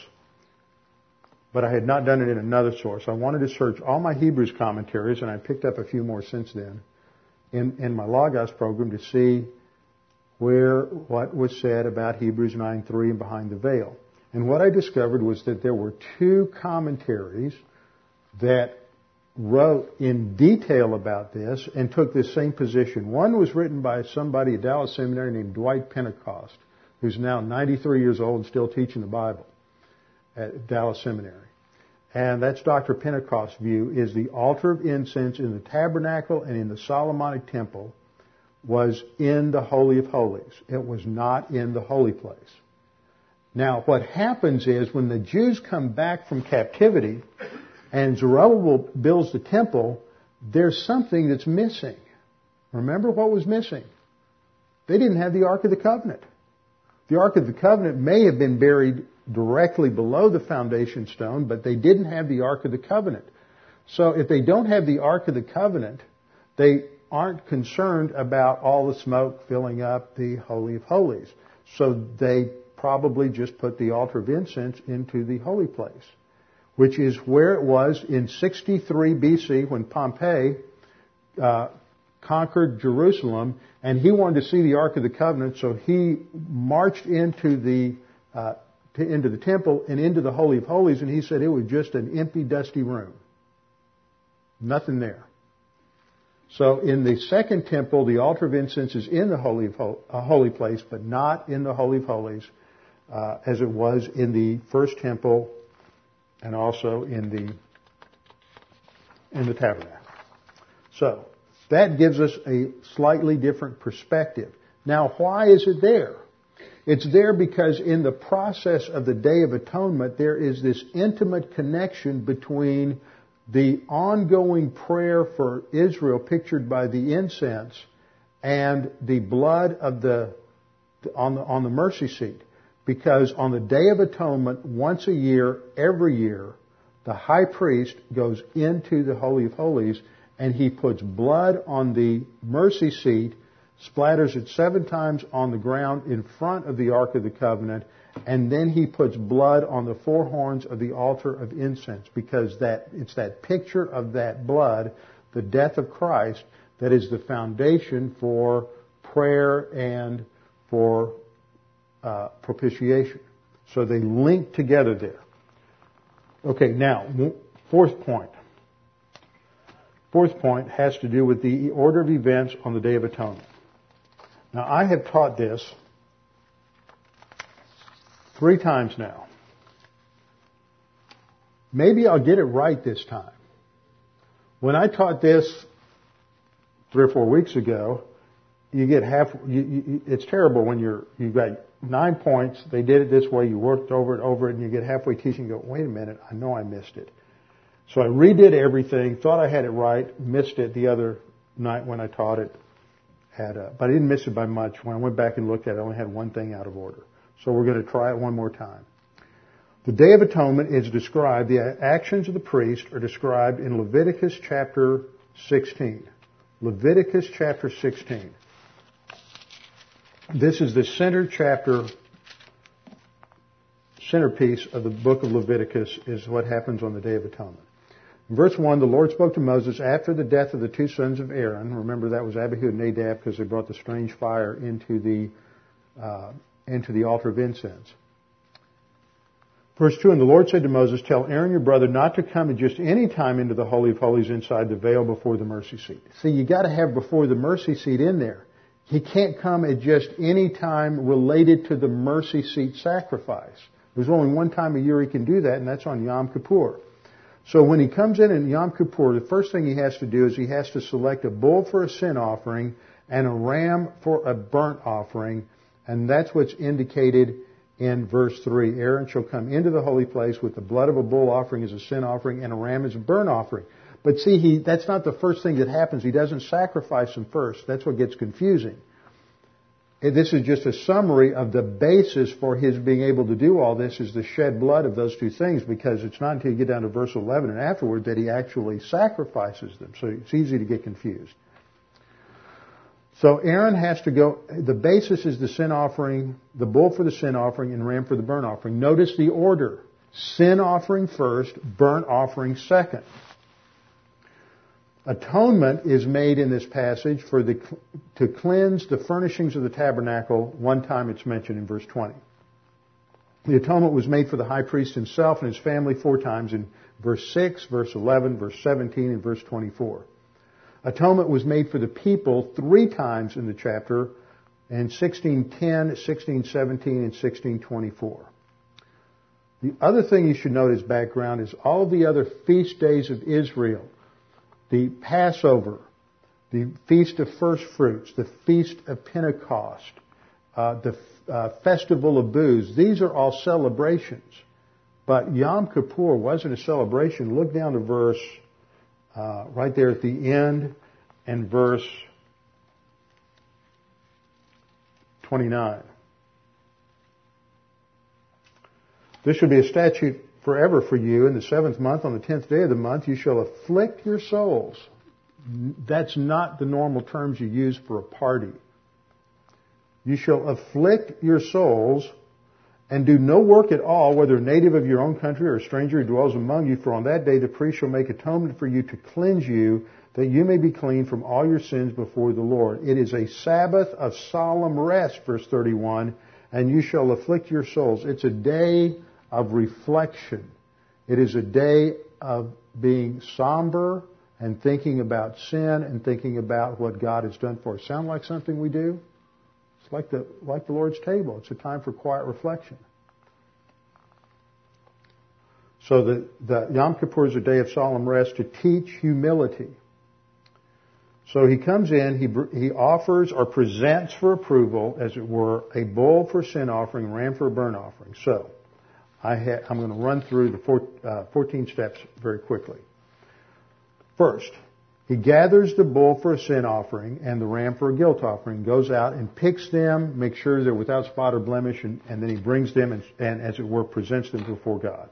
but I had not done it in another source. I wanted to search all my Hebrews commentaries, and I picked up a few more since then in, in my Logos program to see where what was said about Hebrews 9:3 and behind the veil. And what I discovered was that there were two commentaries that wrote in detail about this and took this same position. One was written by somebody at Dallas Seminary named Dwight Pentecost, who's now 93 years old and still teaching the Bible at Dallas Seminary. And that's Dr. Pentecost's view is the altar of incense in the tabernacle and in the Solomonic temple was in the Holy of Holies. It was not in the holy place. Now, what happens is when the Jews come back from captivity and Zerubbabel builds the temple, there's something that's missing. Remember what was missing? They didn't have the Ark of the Covenant. The Ark of the Covenant may have been buried directly below the foundation stone, but they didn't have the Ark of the Covenant. So if they don't have the Ark of the Covenant, they aren't concerned about all the smoke filling up the Holy of Holies. So they probably just put the altar of incense into the holy place, which is where it was in 63 BC when Pompey uh, conquered Jerusalem, and he wanted to see the Ark of the Covenant, so he marched into the uh, to, into the temple and into the Holy of Holies, and he said it was just an empty, dusty room. Nothing there. So in the second temple, the altar of incense is in the holy, uh, holy place, but not in the Holy of Holies, uh, as it was in the first temple and also in the in the tabernacle. So that gives us a slightly different perspective. Now, why is it there? It's there because in the process of the Day of Atonement, there is this intimate connection between the ongoing prayer for Israel pictured by the incense and the blood of the on the on the mercy seat. Because on the day of atonement once a year every year the high priest goes into the holy of holies and he puts blood on the mercy seat splatters it seven times on the ground in front of the ark of the covenant and then he puts blood on the four horns of the altar of incense because that it's that picture of that blood, the death of Christ, that is the foundation for prayer and for uh, propitiation. So they link together there. Okay, now fourth point. Fourth point has to do with the order of events on the Day of Atonement. Now I have taught this Three times now. Maybe I'll get it right this time. When I taught this three or four weeks ago, you get half, you, you, it's terrible when you're, you've got nine points, they did it this way, you worked over and over it, and you get halfway teaching go, wait a minute, I know I missed it. So I redid everything, thought I had it right, missed it the other night when I taught it. Had a, but I didn't miss it by much. When I went back and looked at it, I only had one thing out of order. So we're going to try it one more time. The Day of Atonement is described, the actions of the priest are described in Leviticus chapter 16. Leviticus chapter 16. This is the center chapter, centerpiece of the book of Leviticus is what happens on the Day of Atonement. In verse 1, the Lord spoke to Moses after the death of the two sons of Aaron. Remember that was Abihu and Nadab because they brought the strange fire into the uh, and to the altar of incense. Verse 2, And the Lord said to Moses, Tell Aaron your brother not to come at just any time into the Holy of Holies inside the veil before the mercy seat. See, you gotta have before the mercy seat in there. He can't come at just any time related to the mercy seat sacrifice. There's only one time a year he can do that, and that's on Yom Kippur. So when he comes in in Yom Kippur, the first thing he has to do is he has to select a bull for a sin offering and a ram for a burnt offering. And that's what's indicated in verse 3. Aaron shall come into the holy place with the blood of a bull offering as a sin offering and a ram as a burnt offering. But see, he, that's not the first thing that happens. He doesn't sacrifice them first. That's what gets confusing. This is just a summary of the basis for his being able to do all this is the shed blood of those two things because it's not until you get down to verse 11 and afterward that he actually sacrifices them. So it's easy to get confused. So Aaron has to go, the basis is the sin offering, the bull for the sin offering, and ram for the burnt offering. Notice the order. Sin offering first, burnt offering second. Atonement is made in this passage for the, to cleanse the furnishings of the tabernacle. One time it's mentioned in verse 20. The atonement was made for the high priest himself and his family four times in verse 6, verse 11, verse 17, and verse 24. Atonement was made for the people three times in the chapter in 1610, 1617, and 1624. The other thing you should note as background is all the other feast days of Israel, the Passover, the Feast of First Fruits, the Feast of Pentecost, uh, the uh, Festival of Booths, these are all celebrations. But Yom Kippur wasn't a celebration. Look down to verse uh, right there at the end and verse 29. This shall be a statute forever for you. In the seventh month, on the tenth day of the month, you shall afflict your souls. That's not the normal terms you use for a party. You shall afflict your souls and do no work at all, whether native of your own country or a stranger who dwells among you, for on that day the priest shall make atonement for you to cleanse you, that you may be clean from all your sins before the Lord. It is a Sabbath of solemn rest, verse 31, and you shall afflict your souls. It's a day of reflection. It is a day of being somber and thinking about sin and thinking about what God has done for us. Sound like something we do? It's like the, like the Lord's table. It's a time for quiet reflection. So the, the Yom Kippur is a day of solemn rest to teach humility. So he comes in, he, he offers or presents for approval, as it were, a bull for sin offering, ram for a burnt offering. So I am going to run through the four, uh, 14 steps very quickly. First, he gathers the bull for a sin offering and the ram for a guilt offering, goes out and picks them, makes sure they're without spot or blemish, and, and then he brings them and, and, as it were, presents them before God.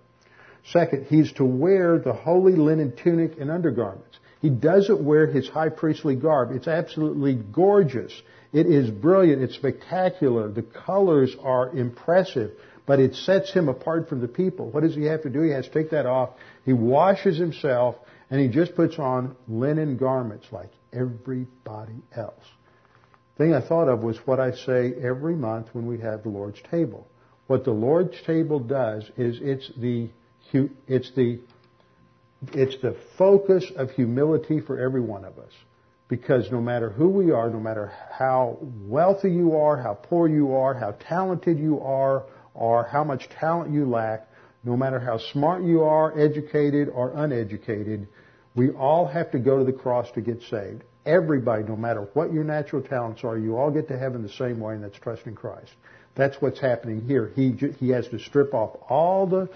Second, he's to wear the holy linen tunic and undergarments. He doesn't wear his high priestly garb. It's absolutely gorgeous. It is brilliant. It's spectacular. The colors are impressive, but it sets him apart from the people. What does he have to do? He has to take that off. He washes himself and he just puts on linen garments like everybody else. The thing I thought of was what I say every month when we have the Lord's table. What the Lord's table does is it's the it's the it's the focus of humility for every one of us. Because no matter who we are, no matter how wealthy you are, how poor you are, how talented you are, or how much talent you lack, no matter how smart you are, educated or uneducated, we all have to go to the cross to get saved. Everybody, no matter what your natural talents are, you all get to heaven the same way, and that's trusting Christ. That's what's happening here. He, he has to strip off all the,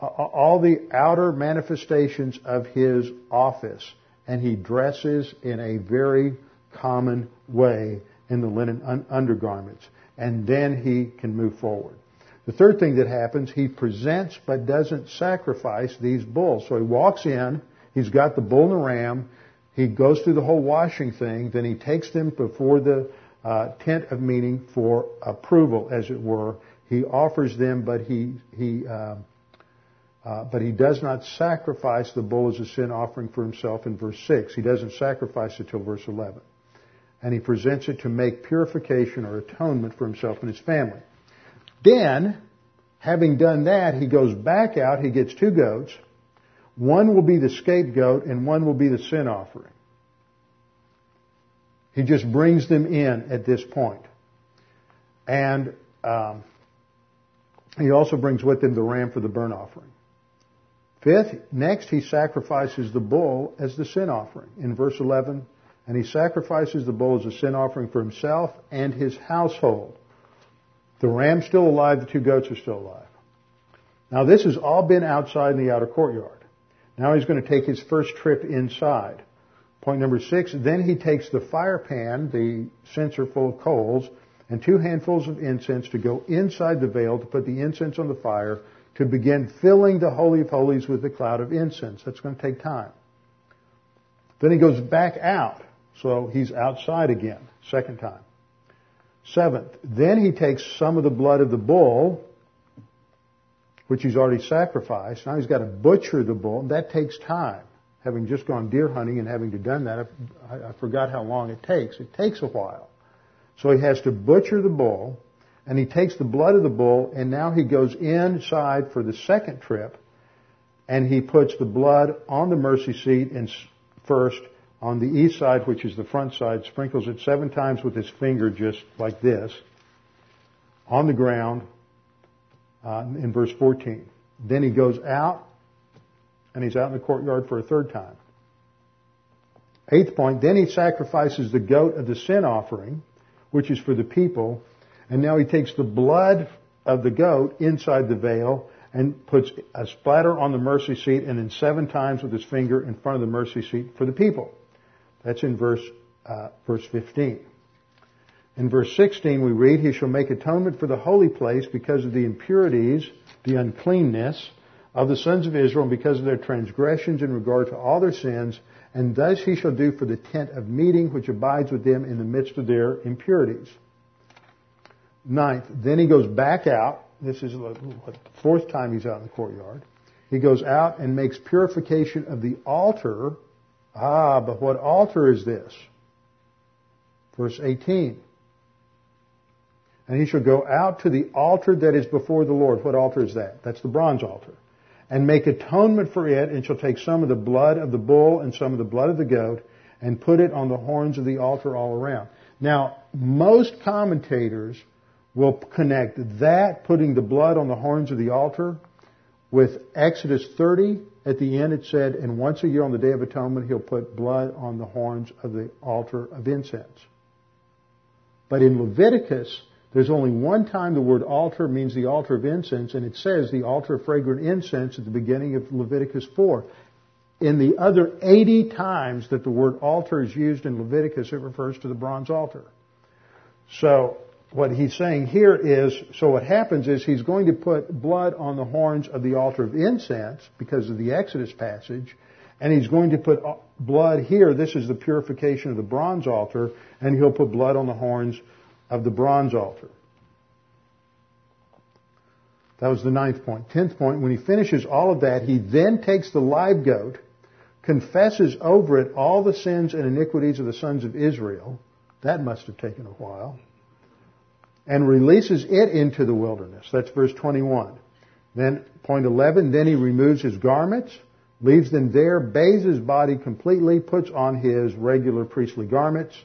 all the outer manifestations of his office, and he dresses in a very common way in the linen undergarments. And then he can move forward. The third thing that happens, he presents but doesn't sacrifice these bulls. So he walks in, He's got the bull and the ram. He goes through the whole washing thing. Then he takes them before the uh, tent of meeting for approval, as it were. He offers them, but he he uh, uh, but he does not sacrifice the bull as a sin offering for himself in verse six. He doesn't sacrifice it till verse eleven, and he presents it to make purification or atonement for himself and his family. Then, having done that, he goes back out. He gets two goats one will be the scapegoat and one will be the sin offering. He just brings them in at this point. And um, he also brings with him the ram for the burnt offering. Fifth, next he sacrifices the bull as the sin offering in verse 11 and he sacrifices the bull as a sin offering for himself and his household. The ram's still alive, the two goats are still alive. Now this has all been outside in the outer courtyard. Now he's going to take his first trip inside. Point number six, then he takes the fire pan, the censer full of coals, and two handfuls of incense to go inside the veil to put the incense on the fire to begin filling the Holy of Holies with the cloud of incense. That's going to take time. Then he goes back out. So he's outside again, second time. Seventh, then he takes some of the blood of the bull, which he's already sacrificed. Now he's got to butcher the bull. That takes time. Having just gone deer hunting and having to done that, I, I forgot how long it takes. It takes a while. So he has to butcher the bull, and he takes the blood of the bull, and now he goes inside for the second trip, and he puts the blood on the mercy seat and first on the east side, which is the front side, sprinkles it seven times with his finger, just like this, on the ground, uh, in verse 14. Then he goes out, and he's out in the courtyard for a third time. Eighth point, then he sacrifices the goat of the sin offering, which is for the people, and now he takes the blood of the goat inside the veil and puts a splatter on the mercy seat and then seven times with his finger in front of the mercy seat for the people. That's in verse, uh, verse 15. In verse 16 we read, He shall make atonement for the holy place because of the impurities, the uncleanness of the sons of Israel and because of their transgressions in regard to all their sins, and thus he shall do for the tent of meeting which abides with them in the midst of their impurities. Ninth, then he goes back out. This is the fourth time he's out in the courtyard. He goes out and makes purification of the altar Ah, but what altar is this? Verse 18. And he shall go out to the altar that is before the Lord. What altar is that? That's the bronze altar. And make atonement for it, and shall take some of the blood of the bull and some of the blood of the goat, and put it on the horns of the altar all around. Now, most commentators will connect that, putting the blood on the horns of the altar, with Exodus 30 at the end it said, and once a year on the Day of Atonement, he'll put blood on the horns of the altar of incense. But in Leviticus, there's only one time the word altar means the altar of incense, and it says the altar of fragrant incense at the beginning of Leviticus 4. In the other 80 times that the word altar is used in Leviticus, it refers to the bronze altar. So, what he's saying here is, so what happens is he's going to put blood on the horns of the altar of incense because of the Exodus passage, and he's going to put uh, blood here. This is the purification of the bronze altar, and he'll put blood on the horns of the bronze altar. That was the ninth point. Tenth point, when he finishes all of that, he then takes the live goat, confesses over it all the sins and iniquities of the sons of Israel. That must have taken a while and releases it into the wilderness. That's verse 21. Then, point 11, then he removes his garments, leaves them there, bathes his body completely, puts on his regular priestly garments.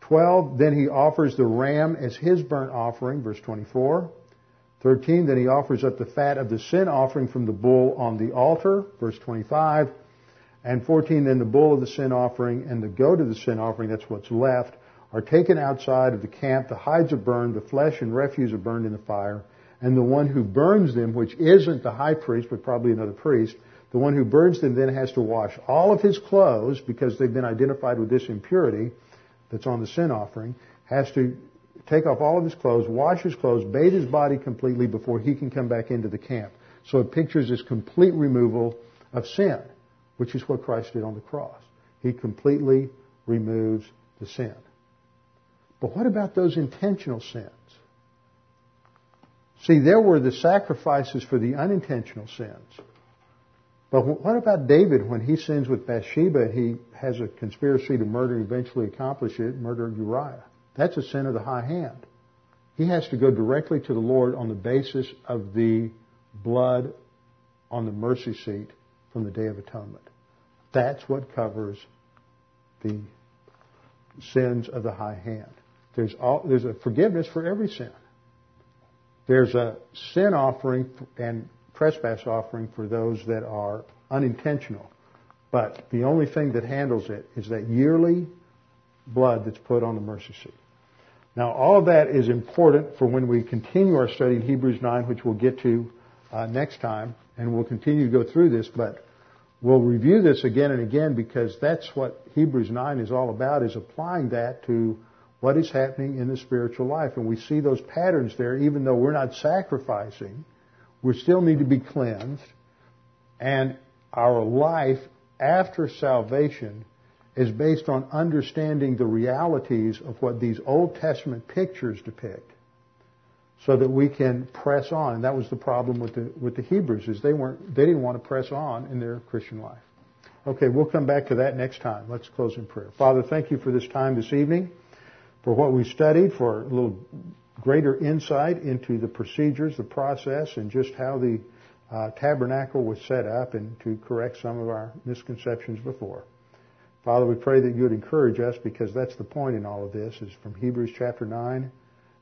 12, then he offers the ram as his burnt offering, verse 24. 13, then he offers up the fat of the sin offering from the bull on the altar, verse 25. And 14, then the bull of the sin offering and the goat of the sin offering, that's what's left, are taken outside of the camp, the hides are burned, the flesh and refuse are burned in the fire, and the one who burns them, which isn't the high priest, but probably another priest, the one who burns them then has to wash all of his clothes because they've been identified with this impurity that's on the sin offering, has to take off all of his clothes, wash his clothes, bathe his body completely before he can come back into the camp. So it pictures this complete removal of sin, which is what Christ did on the cross. He completely removes the sin. But what about those intentional sins? See, there were the sacrifices for the unintentional sins. But what about David when he sins with Bathsheba? And he has a conspiracy to murder, eventually accomplish it, murder Uriah. That's a sin of the high hand. He has to go directly to the Lord on the basis of the blood on the mercy seat from the Day of Atonement. That's what covers the sins of the high hand. There's, all, there's a forgiveness for every sin. There's a sin offering and trespass offering for those that are unintentional. But the only thing that handles it is that yearly blood that's put on the mercy seat. Now, all of that is important for when we continue our study in Hebrews 9, which we'll get to uh, next time, and we'll continue to go through this, but we'll review this again and again because that's what Hebrews 9 is all about, is applying that to what is happening in the spiritual life. And we see those patterns there, even though we're not sacrificing, we still need to be cleansed, and our life after salvation is based on understanding the realities of what these Old Testament pictures depict so that we can press on. And that was the problem with the, with the Hebrews is they weren't, they didn't want to press on in their Christian life. Okay, we'll come back to that next time. Let's close in prayer. Father, thank you for this time this evening, for what we studied, for a little greater insight into the procedures, the process, and just how the uh, tabernacle was set up and to correct some of our misconceptions before. Father, we pray that you would encourage us because that's the point in all of this is from Hebrews chapter 9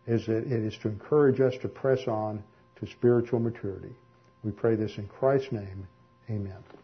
is that it is to encourage us to press on to spiritual maturity. We pray this in Christ's name. Amen.